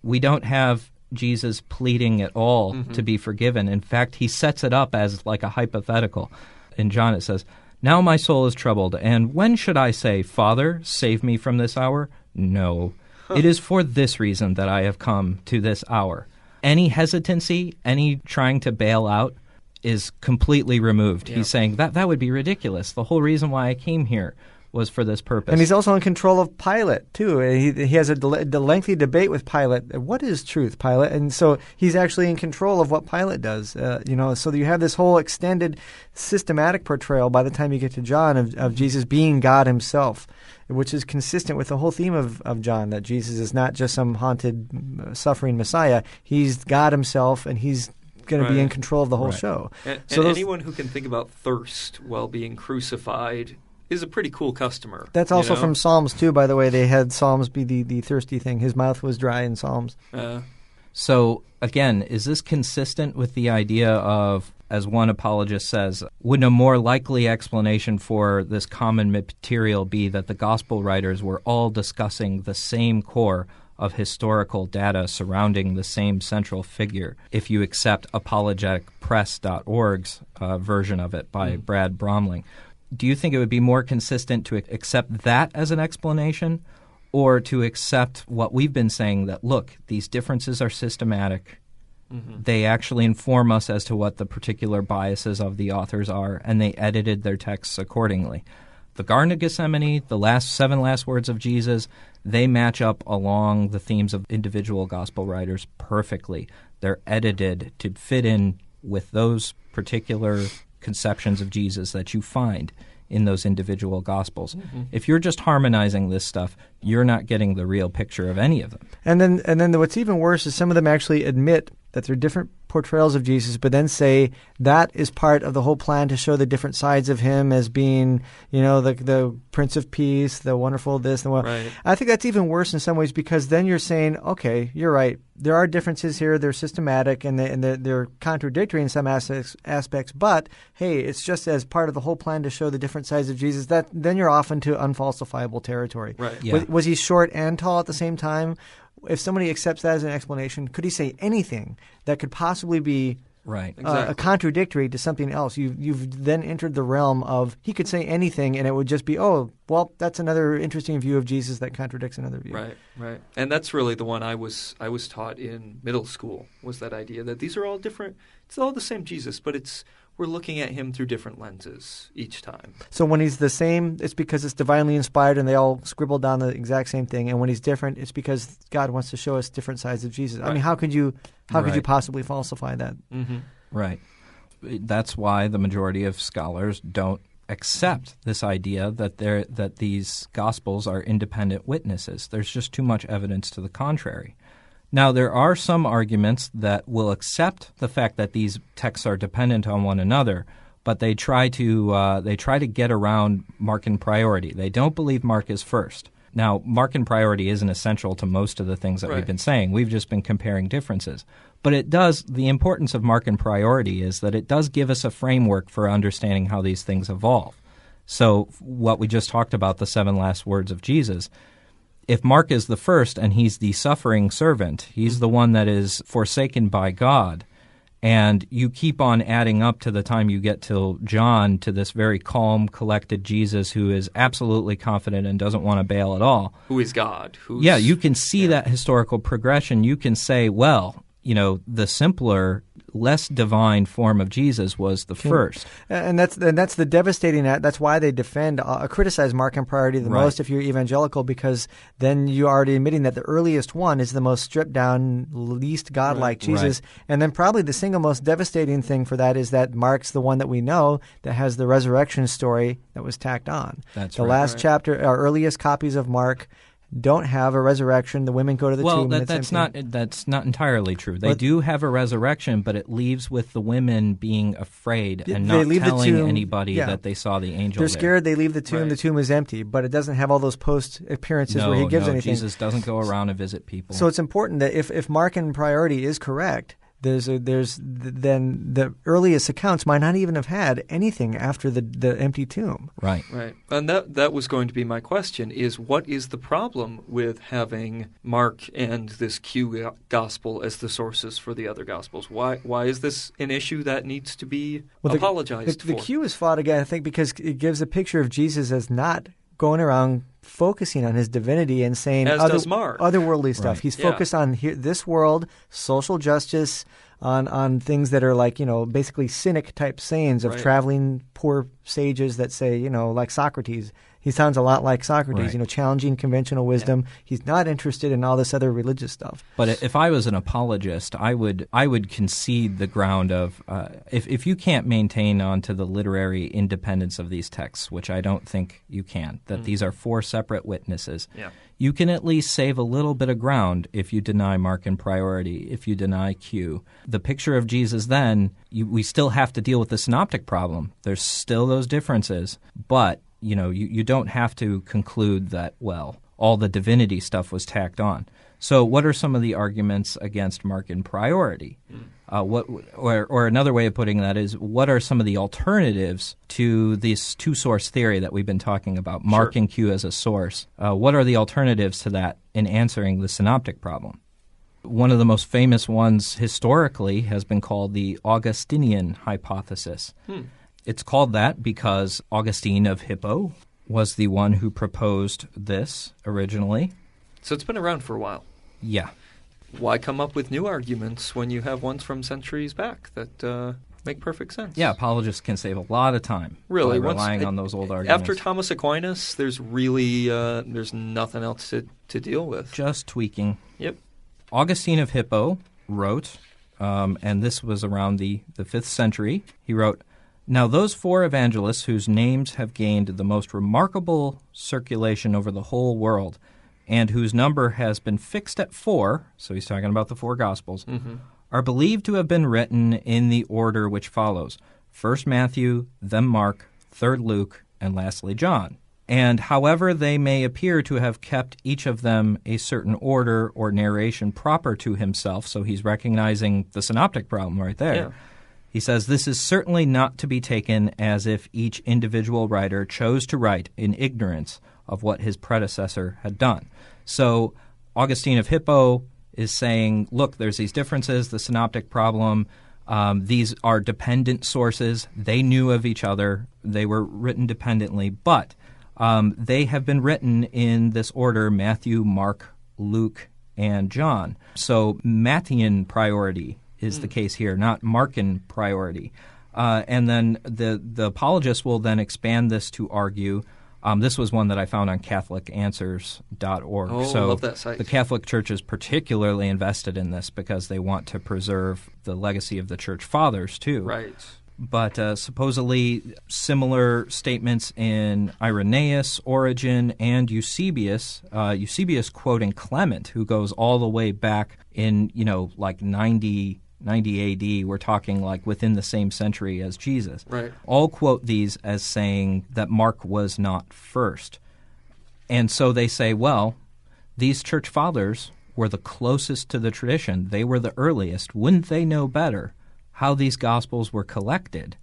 we don't have Jesus pleading at all to be forgiven. In fact, he sets it up as like a hypothetical. In John it says, "Now my soul is troubled, and when should I say, Father, save me from this hour?" No. It is for this reason that I have come to this hour. Any hesitancy, any trying to bail out is completely removed. Yeah. He's saying that that would be ridiculous. The whole reason why I came here was for this purpose. And he's also in control of Pilate too. He, he has a, del- a lengthy debate with Pilate. What is truth, Pilate? And so he's actually in control of what Pilate does. Uh, you know, so you have this whole extended, systematic portrayal by the time you get to John of, of Jesus being God Himself, which is consistent with the whole theme of, of John that Jesus is not just some haunted, uh, suffering Messiah. He's God Himself, and He's going to be in control of the whole Right. show. And, So and those- anyone who can think about thirst while being crucified is a pretty cool customer. That's you also know? from Psalms too. By the way, they had Psalms be the, the thirsty thing. His mouth was dry in Psalms. Uh, So, again, is this consistent with the idea of, as one apologist says, wouldn't a more likely explanation for this common material be that the gospel writers were all discussing the same core of historical data surrounding the same central figure, if you accept apologeticpress.org's uh, version of it by Brad Bromling? Do you think it would be more consistent to accept that as an explanation? or to accept what we've been saying that look, these differences are systematic. Mm-hmm. They actually inform us as to what the particular biases of the authors are, and they edited their texts accordingly. The Garden of Gethsemane, the last seven last words of Jesus, they match up along the themes of individual gospel writers perfectly. They're edited to fit in with those particular conceptions of Jesus that you find in those individual gospels. Mm-hmm. If you're just harmonizing this stuff, you're not getting the real picture of any of them. And then, and then what's even worse is some of them actually admit that they're different portrayals of Jesus, but then say that is part of the whole plan to show the different sides of him as being, you know, the the Prince of Peace, the wonderful this and what. Right. I think that's even worse in some ways because then you're saying, okay, you're right. There are differences here. They're systematic and, they, and they're, they're contradictory in some aspects, aspects. But hey, it's just as part of the whole plan to show the different sides of Jesus. That then you're off into unfalsifiable territory. Right. Yeah. Was, was he short and tall at the same time? If somebody accepts that as an explanation, could he say anything that could possibly be Right. uh, Exactly. a contradictory to something else? You've you've then entered the realm of he could say anything, and it would just be, oh, well, that's another interesting view of Jesus that contradicts another view. Right, right, and that's really the one I was I was taught in middle school was that idea that these are all different. It's all the same Jesus, but it's we're looking at him through different lenses each time. So when he's the same, it's because it's divinely inspired, and they all scribbled down the exact same thing. And when he's different, it's because God wants to show us different sides of Jesus. I mean, how could you how could you possibly falsify that? Mm-hmm. Right. That's why the majority of scholars don't accept this idea that there that these gospels are independent witnesses. There's just too much evidence to the contrary. Now there are some arguments that will accept the fact that these texts are dependent on one another, but they try to uh, they try to get around Markan priority. They don't believe Mark is first. Now, Markan priority isn't essential to most of the things that Right. we've been saying. We've just been comparing differences. But it does, the importance of Markan priority is that it does give us a framework for understanding how these things evolve. So, what we just talked about, the seven last words of Jesus, if Mark is the first and he's the suffering servant, he's the one that is forsaken by God, and you keep on adding up to the time you get till John to this very calm, collected Jesus who is absolutely confident and doesn't want to bail at all. Who is God? Who's, Yeah, you can see that historical progression. You can say, well, you know, the simpler, less divine form of Jesus was the first. And that's and that's the devastating. That's why they defend, uh, criticize Markan priority the Right. most if you're evangelical, because then you're already admitting that the earliest one is the most stripped down, least godlike Jesus, and then probably the single most devastating thing for that is that Mark's the one that we know that has the resurrection story that was tacked on. That's the right. last Right. chapter, our earliest copies of Mark. Don't have a resurrection. The women go to the well, tomb. that, that's empty. not that's not entirely true. They But- do have a resurrection, but it leaves with the women being afraid and not telling anybody yeah. that they saw the angel. They're there. scared. They leave the tomb. Right. The tomb is empty, but it doesn't have all those post appearances No, where he gives no, anything. Jesus doesn't go around and visit people. So it's important that if if Markan priority is correct, there's a, there's then the earliest accounts might not even have had anything after the the empty tomb. right. Right, and that that was going to be my question: is what is the problem with having Mark and this Q gospel as the sources for the other gospels? Why why is this an issue that needs to be Well, the- apologized The, the for? Q is fought again, I think, because it gives a picture of Jesus as not going around focusing on his divinity and saying As other, does Mark. otherworldly stuff. Right. He's Yeah. focused on here, this world, social justice, on on things that are like you know basically cynic type sayings of Right. traveling poor sages that say you know like Socrates. He sounds a lot like Socrates, Right. you know, challenging conventional wisdom. He's not interested in all this other religious stuff. But if I was an apologist, I would I would concede the ground of uh, if if you can't maintain onto the literary independence of these texts, which I don't think you can, that these are four separate witnesses. Yeah. You can at least save a little bit of ground if you deny Markan priority, if you deny Q. The picture of Jesus then, you, we still have to deal with the synoptic problem. There's still those differences, but you know, you, you don't have to conclude that well, all the divinity stuff was tacked on. So, what are some of the arguments against Markan priority? Uh, what, or, or another way of putting that is, what are some of the alternatives to this two-source theory that we've been talking about, Mark and Q as a source? Uh, what are the alternatives to that in answering the synoptic problem? One of the most famous ones historically has been called the Augustinian hypothesis. It's called that because Augustine of Hippo was the one who proposed this originally. So it's been around for a while. Yeah. Why come up with new arguments when you have ones from centuries back that uh, make perfect sense? Yeah, apologists can save a lot of time Really, relying on those old arguments. After Thomas Aquinas, there's really uh, there's nothing else to, to deal with. Just tweaking. Yep. Augustine of Hippo wrote, um, and this was around the, the 5th century, he wrote, Now those four evangelists whose names have gained the most remarkable circulation over the whole world, and whose number has been fixed at four, so he's talking about the four Gospels, mm-hmm. are believed to have been written in the order which follows first Matthew, then Mark, third Luke, and lastly John. And however they may appear to have kept each of them a certain order or narration proper to himself, so he's recognizing the synoptic problem right there. Yeah. He says this is certainly not to be taken as if each individual writer chose to write in ignorance of what his predecessor had done. So Augustine of Hippo is saying, look, there's these differences, the synoptic problem. Um, these are dependent sources. They knew of each other. They were written dependently, but um, they have been written in this order Matthew, Mark, Luke, and John. So Matthean priority is the case here, not Markan priority. Uh, and then the, the apologists will then expand this to argue. Um, this was one that I found on CatholicAnswers.org. Oh, so love that site. the Catholic Church is particularly invested in this because they want to preserve the legacy of the Church Fathers too Right. but uh, supposedly similar statements in Irenaeus, Origen, and Eusebius. Uh, Eusebius quoting Clement, who goes all the way back in, you know, like 90, 90 AD. We're talking like within the same century as Jesus. Right. All quote these as saying that Mark was not first. And so they say, well, these church fathers were the closest to the tradition. They were the earliest. Wouldn't they know better how these gospels were collected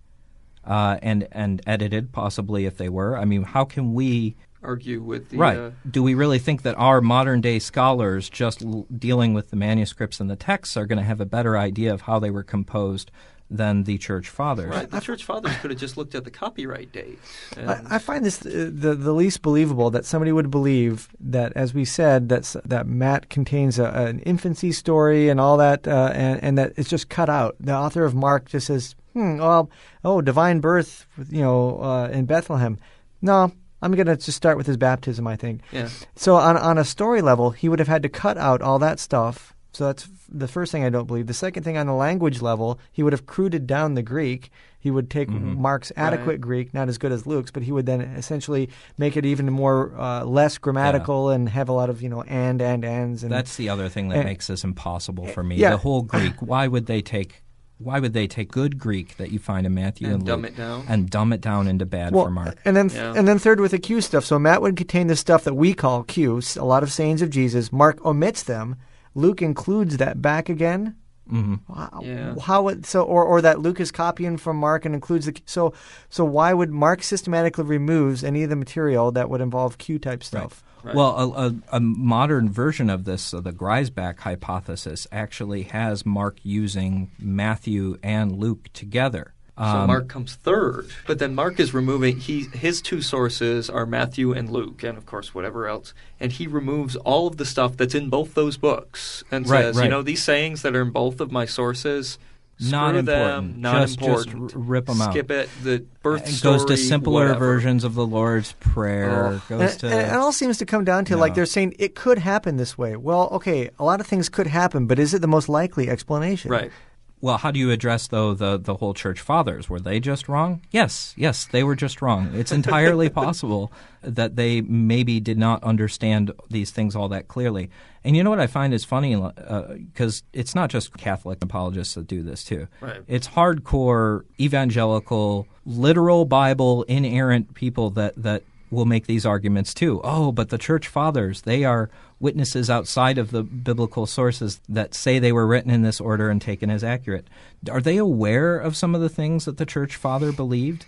uh, and and edited, possibly if they were? I mean, how can we? Argue with the right. Uh, Do we really think that our modern day scholars, just l- dealing with the manuscripts and the texts, are going to have a better idea of how they were composed than the church fathers? right. The church fathers could have just looked at the copyright date. I, I find this uh, the the least believable that somebody would believe that, as we said, that that Matt contains a, an infancy story and all that, uh, and and that it's just cut out. The author of Mark just says, "Hmm, well, oh, divine birth, you know, uh, in Bethlehem." No, I'm going to just start with his baptism. I think. yeah. So on on a story level, he would have had to cut out all that stuff. So that's the first thing I don't believe. The second thing on the language level, he would have cruded down the Greek. He would take Mark's adequate Right. Greek, not as good as Luke's, but he would then essentially make it even more uh, less grammatical and have a lot of you know and and ands and That's the other thing that and- makes this impossible for me. Yeah. The whole Greek. Why would they take? Why would they take good Greek that you find in Matthew and, And dumb Luke it down. and dumb it down into bad well, for Mark? and then Yeah. and then third with the Q stuff. So Matt would contain the stuff that we call Q, a lot of sayings of Jesus. Mark omits them. Luke includes that back again. Hmm Wow. Yeah. How would so or or that Luke is copying from Mark and includes the so so why would Mark systematically removes any of the material that would involve Q type stuff? Right. Well, a, a, a modern version of this, uh, the Griesbach hypothesis, actually has Mark using Matthew and Luke together. So Um, Mark comes third, but then Mark is removing he his two sources are Matthew and Luke, and of course whatever else, and he removes all of the stuff that's in both those books and Right, says, you know, these sayings that are in both of my sources, Not screw important. them, not Just- just important. r- rip 'em out. Skip it. The birth it story goes to simpler whatever. versions of the Lord's Prayer. Oh. Goes And, to and it all seems to come down to like they're saying it could happen this way. Well, okay, a lot of things could happen, but is it the most likely explanation? Right. Well, how do you address though the the whole church fathers? Were they just wrong? Yes, yes, they were just wrong. It's entirely possible that they maybe did not understand these things all that clearly. And you know what I find is funny uh, because it's not just Catholic apologists that do this too. Right. It's hardcore evangelical, literal Bible inerrant people that that will make these arguments too. Oh, but the church fathers, they are witnesses outside of the biblical sources that say they were written in this order and taken as accurate. Are they aware of some of the things that the church father believed?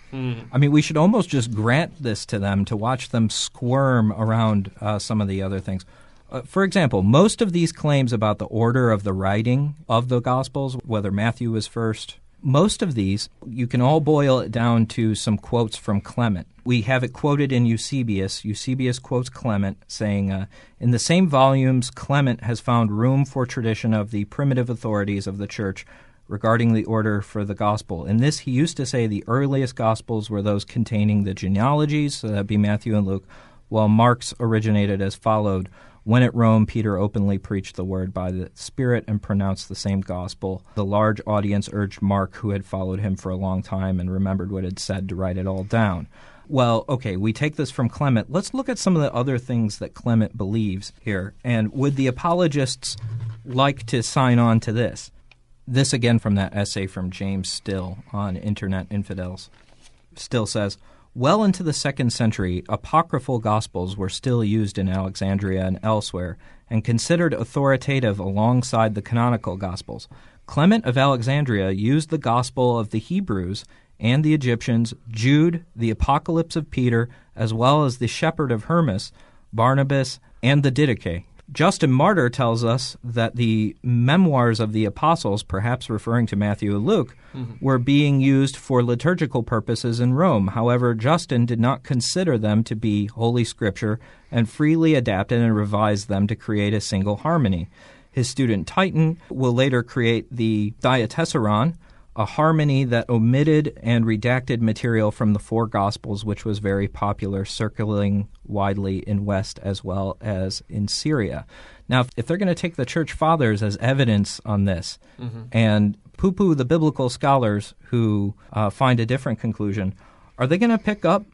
I mean, we should almost just grant this to them to watch them squirm around uh, some of the other things. Uh, for example, most of these claims about the order of the writing of the Gospels, whether Matthew was first, most of these, you can all boil it down to some quotes from Clement. We have it quoted in Eusebius. Eusebius quotes Clement, saying, uh, In the same volumes, Clement has found room for tradition of the primitive authorities of the Church regarding the order for the gospel. In this, he used to say the earliest gospels were those containing the genealogies, so that'd be Matthew and Luke, while Mark's originated as followed. When at Rome, Peter openly preached the word by the Spirit and pronounced the same gospel. The large audience urged Mark, who had followed him for a long time and remembered what it said, to write it all down. Well, okay, we take this from Clement. Let's look at some of the other things that Clement believes here. And would the apologists like to sign on to this? This again from that essay from James Still on Internet Infidels. Still says, well into the second century, apocryphal gospels were still used in Alexandria and elsewhere, and considered authoritative alongside the canonical gospels. Clement of Alexandria used the gospel of the Hebrews and the Egyptians, Jude, the Apocalypse of Peter, as well as the Shepherd of Hermas, Barnabas, and the Didache. Justin Martyr tells us that the memoirs of the apostles, perhaps referring to Matthew and Luke, mm-hmm. were being used for liturgical purposes in Rome. However, Justin did not consider them to be Holy Scripture and freely adapted and revised them to create a single harmony. His student Titan will later create the Diatessaron, a harmony that omitted and redacted material from the four Gospels, which was very popular, circulating widely in West as well as in Syria. Now, if they're going to take the church fathers as evidence on this mm-hmm. and poo poo the biblical scholars who uh, find a different conclusion, are they going to pick up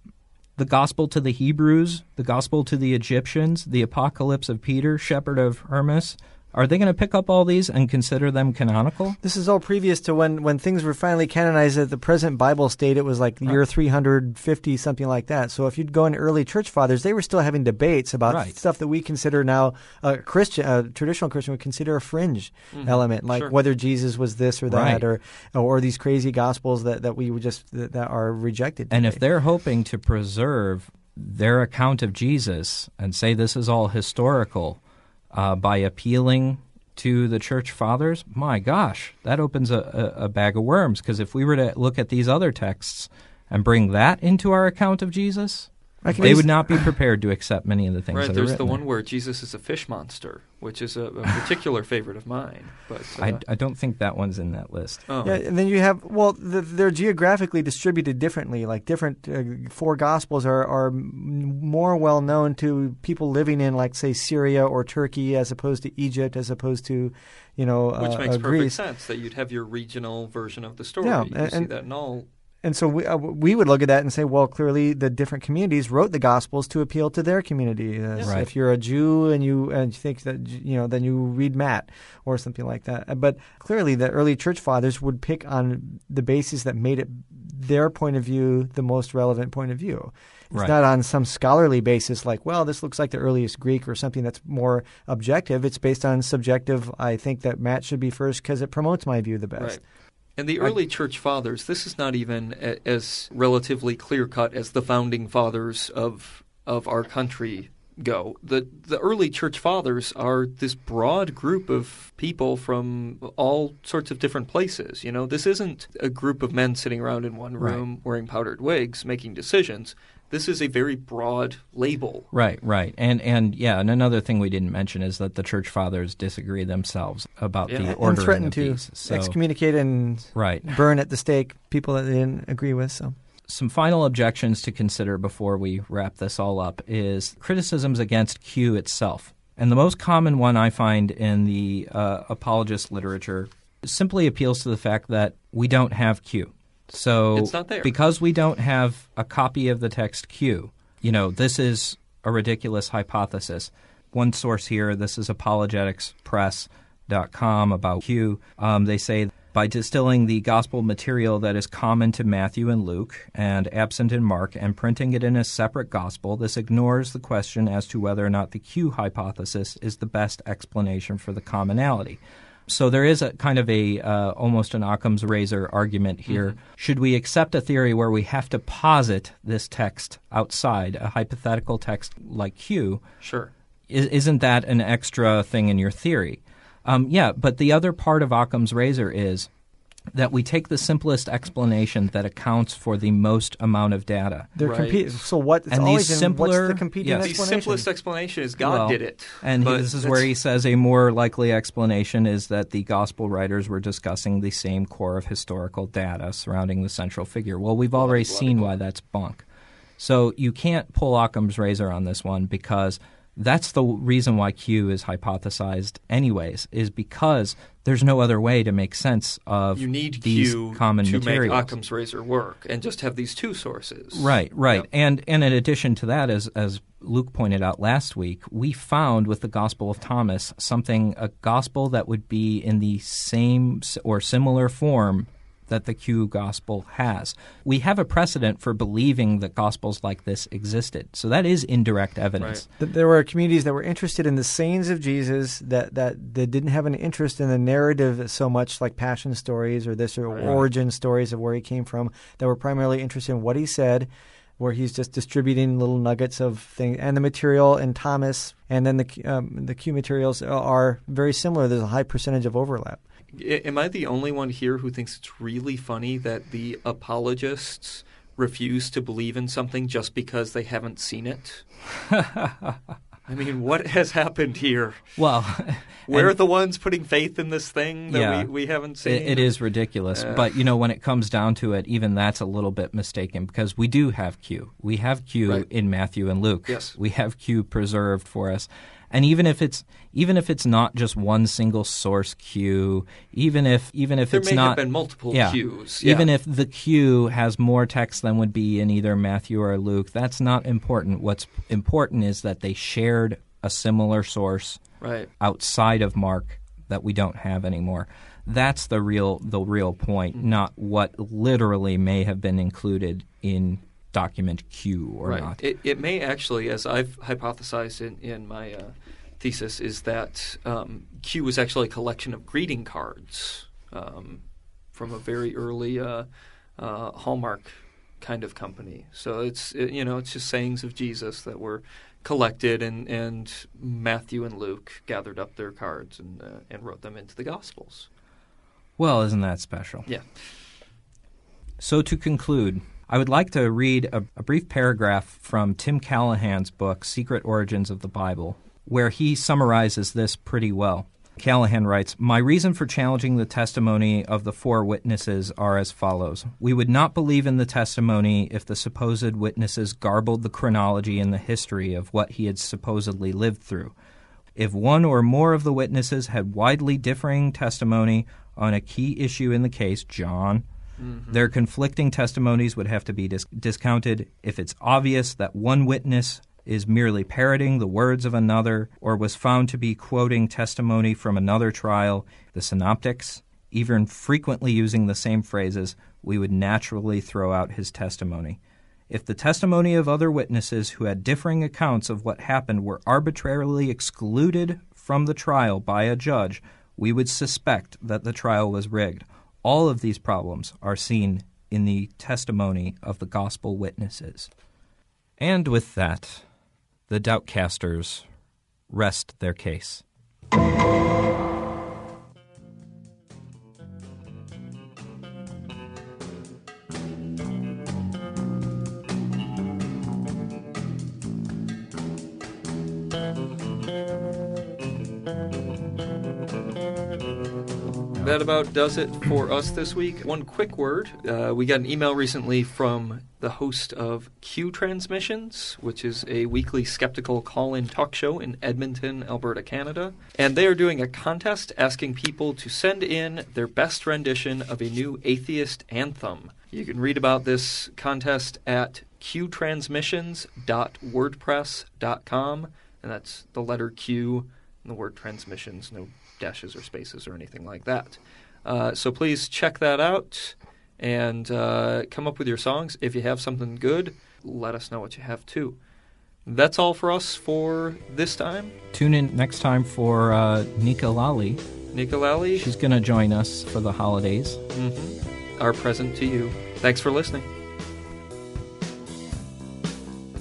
the gospel to the Hebrews, the gospel to the Egyptians, the apocalypse of Peter, shepherd of Hermas? Are they going to pick up all these and consider them canonical? This is all previous to when, when things were finally canonized at the present Bible state. It was like right. year 350, something like that. So if you'd go into early church fathers, they were still having debates about right. stuff that we consider now a Christian, a traditional Christian would consider a fringe mm-hmm. element, like sure. whether Jesus was this or that, right. or or these crazy gospels that, that we would just that, that are rejected. Today. And if they're hoping to preserve their account of Jesus and say this is all historical, uh, by appealing to the church fathers, my gosh, that opens a, a, a bag of worms. Because if we were to look at these other texts and bring that into our account of Jesus, they would not be prepared to accept many of the things. Right. there's the one where Jesus is a fish monster, which is a, a particular favorite of mine. But uh, I, I, don't think that one's in that list. Oh. Yeah, and then you have well, the, they're geographically distributed differently. Like different uh, four gospels are are more well known to people living in, like say Syria or Turkey, as opposed to Egypt, as opposed to you know, which uh, makes uh, perfect Greece. sense that you'd have your regional version of the story. Yeah, you and, see that in all and so we, uh, we would look at that and say, well, clearly the different communities wrote the Gospels to appeal to their community. Uh, right. If you're a Jew and you and you think that you know, then you read Matt or something like that. Uh, but clearly, the early church fathers would pick on the basis that made it their point of view the most relevant point of view. It's right. not on some scholarly basis like, well, this looks like the earliest Greek or something that's more objective. It's based on subjective. I think that Matt should be first because it promotes my view the best. Right. And the early I, church fathers, this is not even a, as relatively clear cut as the founding fathers of of our country go. The the early church fathers are this broad group of people from all sorts of different places. You know, this isn't a group of men sitting around in one room right. wearing powdered wigs making decisions this is a very broad label. Right, right. And and yeah, and another thing we didn't mention is that the church fathers disagree themselves about yeah. the ordering and threaten to these. So, excommunicate and right. burn at the stake people that they didn't agree with. So some final objections to consider before we wrap this all up is criticisms against Q itself. And the most common one I find in the uh, apologist literature simply appeals to the fact that we don't have Q. So it's not there. because we don't have a copy of the text Q, you know, this is a ridiculous hypothesis. One source here, this is apologeticspress.com about Q. Um, they say by distilling the gospel material that is common to Matthew and Luke and absent in Mark and printing it in a separate gospel, this ignores the question as to whether or not the Q hypothesis is the best explanation for the commonality. So there is a kind of a uh, almost an Occam's razor argument here. Mm-hmm. Should we accept a theory where we have to posit this text outside a hypothetical text like Q? Sure. Is, not that an extra thing in your theory? Um, yeah, but the other part of Occam's razor is that we take the simplest explanation that accounts for the most amount of data. They're right. Compe- so what? and the simpler, in, the competing yes. explanation? The simplest explanation is God well, did it. And this is where he says a more likely explanation is that the gospel writers were discussing the same core of historical data surrounding the central figure. Well, we've already seen why that's bunk. So you can't pull Occam's razor on this one because That's the reason why Q is hypothesized, anyways, is because there's no other way to make sense of You need these Q common to materials. make Occam's razor work, and just have these two sources. Right, right. Yep. And and in addition to that, as as Luke pointed out last week, we found with the Gospel of Thomas something a gospel that would be in the same or similar form that the Q gospel has. We have a precedent for believing that gospels like this existed. So that is indirect evidence. Th- There were communities that were interested in the sayings of Jesus that, that, that didn't have an interest in the narrative so much like passion stories or this or Right. origin stories of where he came from, that were primarily interested in what he said, where he's just distributing little nuggets of things. And the material in Thomas and then the, um, the Q materials are very similar. There's a high percentage of overlap. Am I the only one here who thinks it's really funny that the apologists refuse to believe in something just because they haven't seen it? I mean, what has happened here? Well, We're the ones putting faith in this thing that Yeah. we, we haven't seen. it, it is ridiculous. Yeah. But you know, when it comes down to it, even that's a little bit mistaken because we do have Q. We have Q Right. in Matthew and Luke. Yes. we have Q preserved for us. And even if it's even if it's not just one single source Q, even if even if There it's may not have been multiple yeah, Qs. Even if the Q has more text than would be in either Matthew or Luke, that's not important. What's important is that they shared a similar source right. outside of Mark that we don't have anymore. That's the real the real point, Mm-hmm. not what literally may have been included in document Q or right. not. It, it may actually, as I've hypothesized in, in my uh, thesis, is that um, Q was actually a collection of greeting cards um, from a very early uh, uh, Hallmark kind of company. So it's it, you know it's just sayings of Jesus that were collected, and, and Matthew and Luke gathered up their cards and uh, and wrote them into the Gospels. Well, isn't that special? Yeah. So to conclude, I would like to read a, a brief paragraph from Tim Callahan's book, Secret Origins of the Bible, where he summarizes this pretty well. Callahan writes My reason for challenging the testimony of the four witnesses are as follows. We would not believe in the testimony if the supposed witnesses garbled the chronology and the history of what he had supposedly lived through. If one or more of the witnesses had widely differing testimony on a key issue in the case, John, Mm-hmm. their conflicting testimonies would have to be dis- discounted if it's obvious that one witness is merely parroting the words of another or was found to be quoting testimony from another trial, the synoptics, even frequently using the same phrases, we would naturally throw out his testimony. If the testimony of other witnesses who had differing accounts of what happened were arbitrarily excluded from the trial by a judge, we would suspect that the trial was rigged. All of these problems are seen in the testimony of the gospel witnesses. And with that, the doubtcasters rest their case. That about does it for us this week. One quick word. Uh, we got an email recently from the host of Q Transmissions, which is a weekly skeptical call in talk show in Edmonton, Alberta, Canada. And they are doing a contest asking people to send in their best rendition of a new atheist anthem. You can read about this contest at qtransmissions.wordpress.com. And that's the letter Q and the word transmissions, no dashes or spaces or anything like that. Uh, so please check that out and uh, come up with your songs. If you have something good, let us know what you have too. That's all for us for this time. Tune in next time for uh, Nika Lally. Nicolali, She's going to join us for the holidays. mhm, our present to you. Thanks for listening.